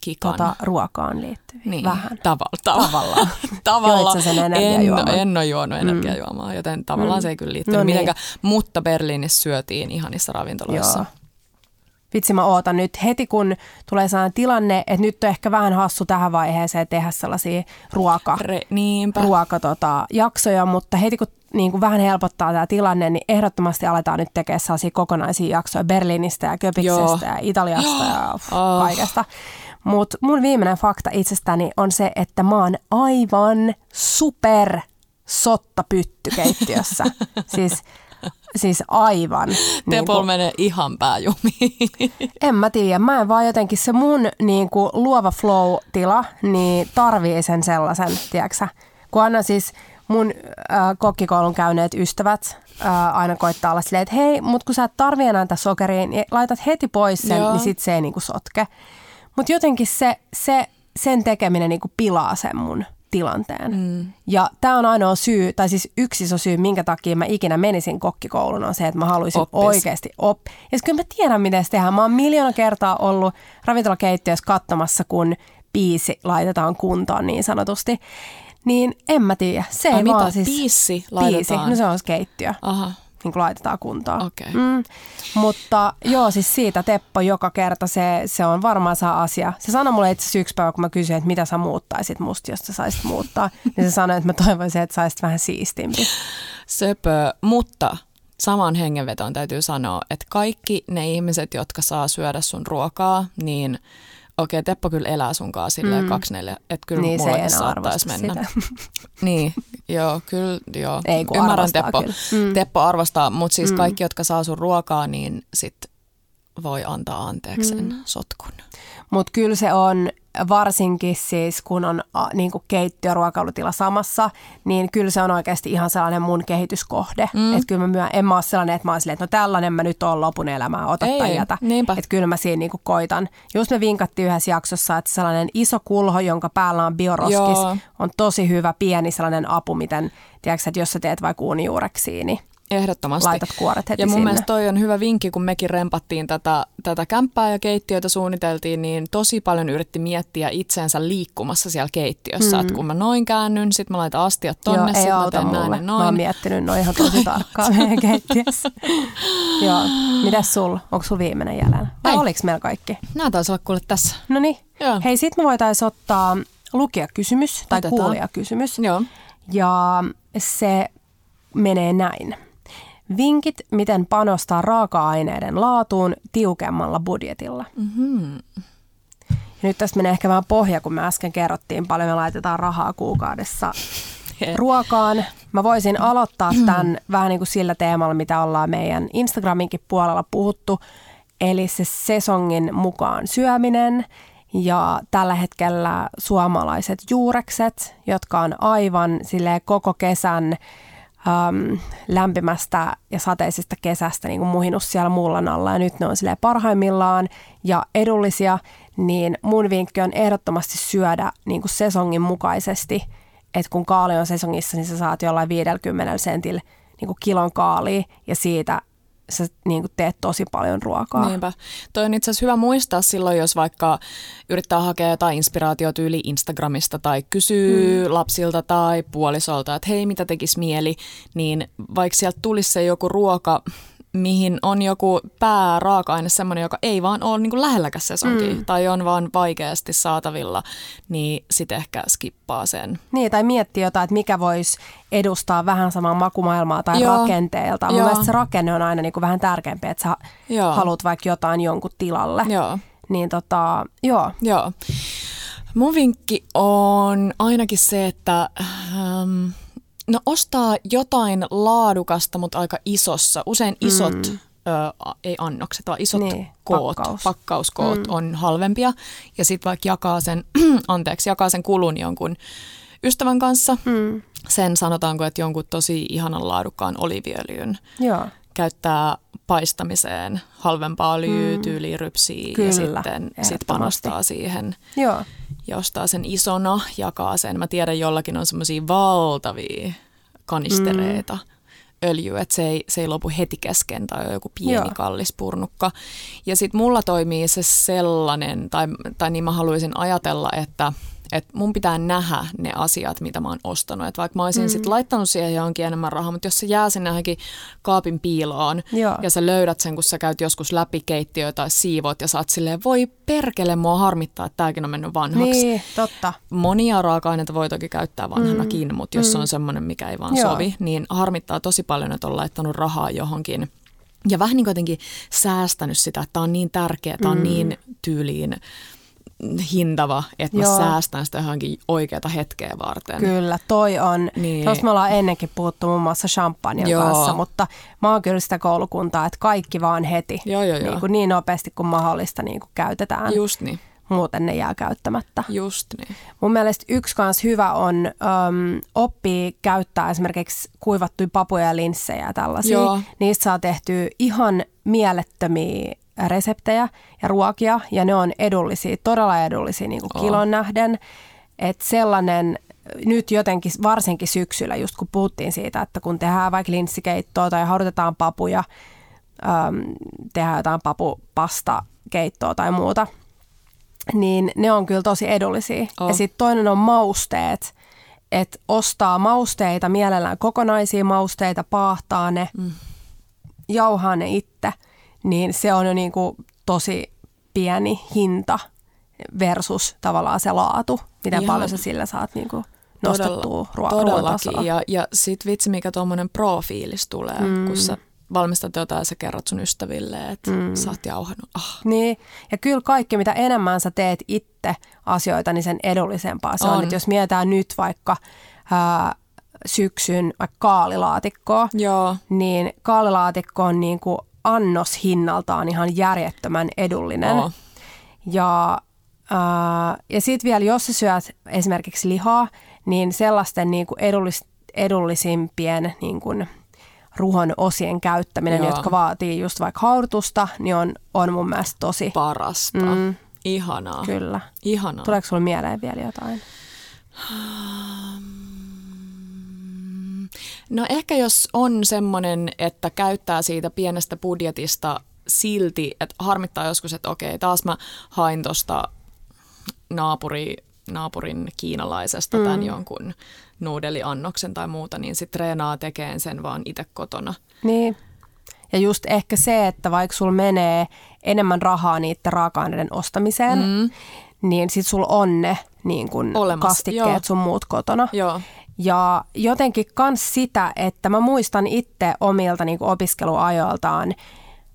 kikan. tota, ruokaan liittyviä. niin, Vähän. Tavalla, Tavallaan. tavallaan. *laughs* Sä sen en, en ole juonut energiajuomaa, joten tavallaan Mm. se ei kyllä liittynyt No no niin. mitenkään. Mutta Berliinissä syötiin ihanissa ravintoloissa. Joo. Vitsi mä ootan nyt heti, kun tulee sellainen tilanne, että nyt on ehkä vähän hassu tähän vaiheeseen tehdä sellaisia ruoka, Re, niinpä. ruoka tota, jaksoja, mutta heti kun niin kuin vähän helpottaa tämä tilanne, niin ehdottomasti aletaan nyt tekemään sellaisia kokonaisia jaksoja Berliinistä ja Köpiksestä Joo. ja Italiasta ja *gasps* uff, Oh. kaikesta. Mutta mun viimeinen fakta itsestäni on se, että mä oon aivan super sotta pytty keittiössä. *laughs* siis, siis aivan. Tepol niinku- menee ihan pääjumiin. en mä tiedä, mä en vaan jotenkin se mun niin kuin, luova flow-tila, niin tarvii sen sellaisen, tiedätkö Kun aina siis mun äh, kokkikoulun käyneet ystävät äh, aina koittaa olla silleen, että hei, mut kun sä et tarvii enää tätä sokeria, niin laitat heti pois sen, Joo. niin sit se ei niin kuin, sotke. Mutta jotenkin se, se, sen tekeminen niin kuin, pilaa sen mun tilanteen. Mm. Ja tämä on ainoa syy, tai siis yksi iso syy, minkä takia mä ikinä menisin kokkikouluun, on se, että mä haluaisin Oppis. oikeasti op. Ja sit kyllä mä tiedän, miten se tehdään. Mä oon miljoona kertaa ollut ravintolakeittiössä katsomassa, kun biisi laitetaan kuntoon niin sanotusti. Niin en mä tiedä. Se Ai ei mitä, vaan siis... Biisi, laitetaan? no se on keittiö, Aha, niin kuin laitetaan kuntoon. okei. Mm, mutta joo, siis siitä Teppo joka kerta, se, se on varmaan se asia. Se sanoi mulle itse asiassa yksi päivä, kun mä kysyin, että mitä sä muuttaisit musta, jos sä saisit muuttaa. *laughs* niin se sanoi, että mä toivoisin, että saisit vähän siistimpi. Söpö, mutta saman hengenvetoon täytyy sanoa, että kaikki ne ihmiset, jotka saa syödä sun ruokaa, niin okei, okay, Teppo kyllä elää sun kanssa silleen mm. kaksi neljä, että kyllä niin se ei mullekin enää saattaisi arvosta mennä. sitä. *laughs* Niin, joo, kyllä, joo. Ei, kun Ymmärrän arvostaa Teppo. kyllä. Mm. Teppo arvostaa, mutta siis mm. kaikki, jotka saa sun ruokaa, niin sit voi antaa anteeksi sen Mm. sotkun. Mutta kyllä se on, varsinkin siis kun on niin kuin keittiö- ruokailutila samassa, niin kyllä se on oikeasti ihan sellainen mun kehityskohde. Mm. Että kyllä mä myö, en mä ole sellainen, että mä oon silleen, että no tällainen mä nyt oon lopun elämää, ota Ei, tai jätä. Että kyllä mä siinä niin kuin koitan. Just me vinkattiin yhdessä jaksossa, että sellainen iso kulho, jonka päällä on bioroskis, Joo. on tosi hyvä pieni sellainen apu, miten, tiedätkö, että jos sä teet vaikka uunijuureksi, niin Ehdottomasti. laitat kuoret heti Ja mun sinne. mielestä toi on hyvä vinkki, kun mekin rempattiin tätä, tätä kämppää ja keittiötä suunniteltiin, niin tosi paljon yritti miettiä itseensä liikkumassa siellä keittiössä. Mm. Että kun mä noin käännyn, sit mä laitan astiat tonne, Joo, sit ei mä teen näin ja Mä oon noin. miettinyt noin ihan tosi tarkkaan *laughs* meidän keittiössä. Joo. Mitäs sul? Onko sul viimeinen jäljellä? Vai oliks meillä kaikki? Nää taisi olla kuule tässä. No niin. Joo. Hei, sit me voitais ottaa lukijakysymys tai Otetaan. kuulijakysymys. Joo. Ja se menee näin. Vinkit, miten panostaa raaka-aineiden laatuun tiukemmalla budjetilla. Mm-hmm. Ja nyt tästä menee ehkä vähän pohja, kun me äsken kerrottiin, paljon me laitetaan rahaa kuukaudessa ruokaan. Mä voisin aloittaa tämän vähän niin kuin sillä teemalla, mitä ollaan meidän Instagraminkin puolella puhuttu, eli se sesongin mukaan syöminen ja tällä hetkellä suomalaiset juurekset, jotka on aivan sille koko kesän äm, lämpimästä ja sateisesta kesästä niin kuin muhinut siellä mullan alla. Ja nyt ne on sille parhaimmillaan ja edullisia, niin mun vinkki on ehdottomasti syödä niin kuin sesongin mukaisesti, että kun kaali on sesongissa, niin sä saat jollain 50 sentillä niin kuin kilon kaalia ja siitä sä niin kuin teet tosi paljon ruokaa. Niinpä. Toi on itse asiassa hyvä muistaa silloin, jos vaikka yrittää hakea jotain inspiraatiotyyli Instagramista tai kysyy mm. lapsilta tai puolisolta, että hei, mitä tekisi mieli, niin vaikka sieltä tulisi se joku ruoka, mihin on joku pääraaka-aine semmoinen, joka ei vaan ole niin lähelläkäs sesonkin mm. tai on vaan vaikeasti saatavilla, niin sitten ehkä skippaa sen. Niin, tai miettii jotain, että mikä voisi edustaa vähän samaa makumaailmaa tai Joo. rakenteelta. Mun mielestä se rakenne on aina niin kuin vähän tärkeämpi, että sä Joo. haluat vaikka jotain jonkun tilalle. Joo. Niin tota, joo. Joo. Mun vinkki on ainakin se, että... Ähm, No ostaa jotain laadukasta, mutta aika isossa. Usein isot, mm. ö, ei annokset, vaan isot niin, koot, pakkaus. pakkauskoot mm. on halvempia. Ja sitten vaikka jakaa sen, *clears throat* anteeksi, jakaa sen kulun jonkun ystävän kanssa. Mm. Sen sanotaanko, että jonkun tosi ihanan laadukkaan oliviöljyn. Joo käyttää paistamiseen halvempaa öljyä, mm. tyyliin rypsiä Kyllä, ja sitten sit panostaa siihen. Joo. Ja ostaa sen isona, jakaa sen. Mä tiedän, jollakin on semmoisia valtavia kanistereita. Mm öljyä, että se ei, se ei lopu heti kesken tai on joku pieni Joo. kallis purnukka. Ja sitten mulla toimii se sellainen, tai, tai niin mä haluaisin ajatella, että että mun pitää nähdä ne asiat, mitä mä oon ostanut. Että vaikka mä olisin mm. sit laittanut siihen johonkin enemmän rahaa, mutta jos se jää sinne johonkin kaapin piiloon Joo. ja sä löydät sen, kun sä käyt joskus läpi keittiöä tai siivot ja saat silleen, voi perkele, mua harmittaa, että tääkin on mennyt vanhaksi. Niin, totta. Monia raaka-aineita voi toki käyttää vanhanakin, mm. mutta jos mm. on semmoinen, mikä ei vaan Joo. sovi, niin harmittaa tosi paljon, että on laittanut rahaa johonkin ja vähän niin jotenkin säästänyt sitä, että tämä on niin tärkeä, tämä on mm. niin tyyliin hintava, että mä Joo. säästän sitä johonkin oikeata hetkeä varten. Kyllä, toi on. Niin. Tuossa me ollaan ennenkin puhuttu muun muassa champagnen Joo. kanssa, mutta mä oon kyllä sitä koulukuntaa, että kaikki vaan heti. Joo, jo, jo. Niin, kuin niin nopeasti kuin mahdollista niin kuin käytetään. Just niin. Muuten ne jää käyttämättä. Just niin. Mun mielestä yksi kans hyvä on um, oppii käyttää esimerkiksi kuivattuja papuja ja linssejä ja tällaisia. Joo. Niistä saa tehtyä ihan mielettömiä reseptejä ja ruokia, ja ne on edullisia, todella edullisia niin kuin oh. kilon nähden. Että sellainen, nyt jotenkin, varsinkin syksyllä, just kun puhuttiin siitä, että kun tehdään vaikka linssikeittoa tai haudutetaan papuja, äm, tehdään jotain papupasta keittoa tai muuta, niin ne on kyllä tosi edullisia. Oh. Ja sitten toinen on mausteet, että ostaa mausteita, mielellään kokonaisia mausteita, paahtaa ne, mm. jauhaa ne itse – niin se on jo niin kuin tosi pieni hinta versus tavallaan se laatu, miten Ihan. paljon sä sillä saat niin kuin nostettua ruo- Todellakin. Ja, ja sit vitsi, mikä tuommoinen profiilis tulee, mm. kun sä valmistat jotain ja sä kerrot sun ystäville, että mm. sä oot jauhannut. Oh. Niin, ja kyllä kaikki, mitä enemmän sä teet itse asioita, niin sen edullisempaa se on. on. Että jos mietitään nyt vaikka ää, syksyn vaikka kaalilaatikkoa, Joo. niin kaalilaatikko on niin kuin annos hinnaltaan ihan järjettömän edullinen. Oh. Ja, äh, ja sitten vielä, jos sä syöt esimerkiksi lihaa, niin sellaisten niin kuin edullis, edullisimpien niin kuin ruhon osien käyttäminen, Joo. jotka vaatii just vaikka haudutusta, niin on, on mun mielestä tosi... Parasta. Mm, Ihanaa. Kyllä. Ihanaa. Tuleeko sulla mieleen vielä jotain? *sighs* No ehkä jos on semmoinen, että käyttää siitä pienestä budjetista silti, että harmittaa joskus, että okei, taas mä hain tuosta naapuri, naapurin kiinalaisesta mm. tämän jonkun nuudeliannoksen tai muuta, niin sitten treenaa tekeen sen vaan itse kotona. Niin. Ja just ehkä se, että vaikka sulla menee enemmän rahaa niiden raaka-aineiden ostamiseen, mm. niin sit sulla on ne niin kun kastikkeet Joo. sun muut kotona. Joo. Ja jotenkin kans sitä, että mä muistan itse omilta niin opiskeluajoiltaan,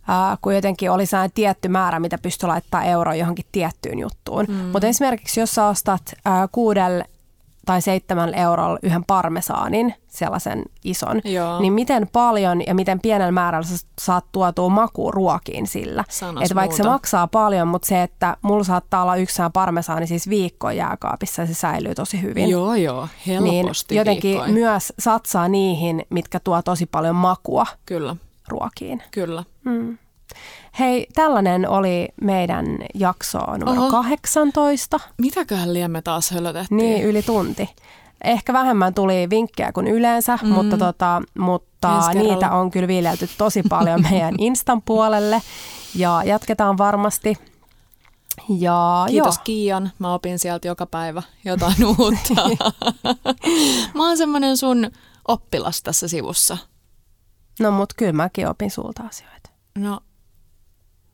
ää, kun jotenkin oli sellainen tietty määrä, mitä pystyi laittaa euroa johonkin tiettyyn juttuun. Mm. Mutta esimerkiksi jos sä ostat ää, kuudel tai seitsemän eurolla yhden parmesaanin, sellaisen ison, Joo. niin miten paljon ja miten pienellä määrällä sä saat tuotua makuun ruokiin sillä. Että vaikka se muuta. maksaa paljon, mutta se, että mulla saattaa olla yksi parmesaani siis viikko jääkaapissa ja se säilyy tosi hyvin. Joo, joo, niin helposti jotenkin viikkoin. myös satsaa niihin, mitkä tuo tosi paljon makua Kyllä, ruokiin. kyllä. Hei, tällainen oli meidän jakso numero Oho. 18. Mitäköhän liian me taas hölötettiin? Niin, yli tunti. Ehkä vähemmän tuli vinkkejä kuin yleensä, mm. mutta, tota, mutta niitä on kyllä viljelty tosi paljon *laughs* meidän Instan puolelle ja jatketaan varmasti. Ja Kiitos joo, Kiian. Mä opin sieltä joka päivä jotain *laughs* uutta. Mä oon semmonen sun oppilas tässä sivussa. no mut kyllä mäkin opin sulta asioita. No,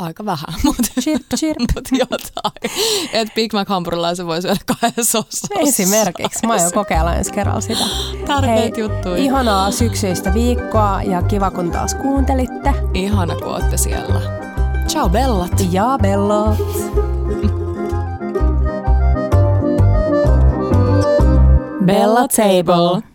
aika vähän, *laughs* mutta Chirp, chirp. mut jotain. Et Big Mac hampurilaisen voi syödä kahdessa osassa. Esimerkiksi. Mä aion kokeilla ensi kerralla sitä. Tärkeitä juttuja. Ihanaa syksyistä viikkoa ja kiva kun taas kuuntelitte. Ihana, kun ootte siellä. Ciao bellat! Ja bellot! Bella Table.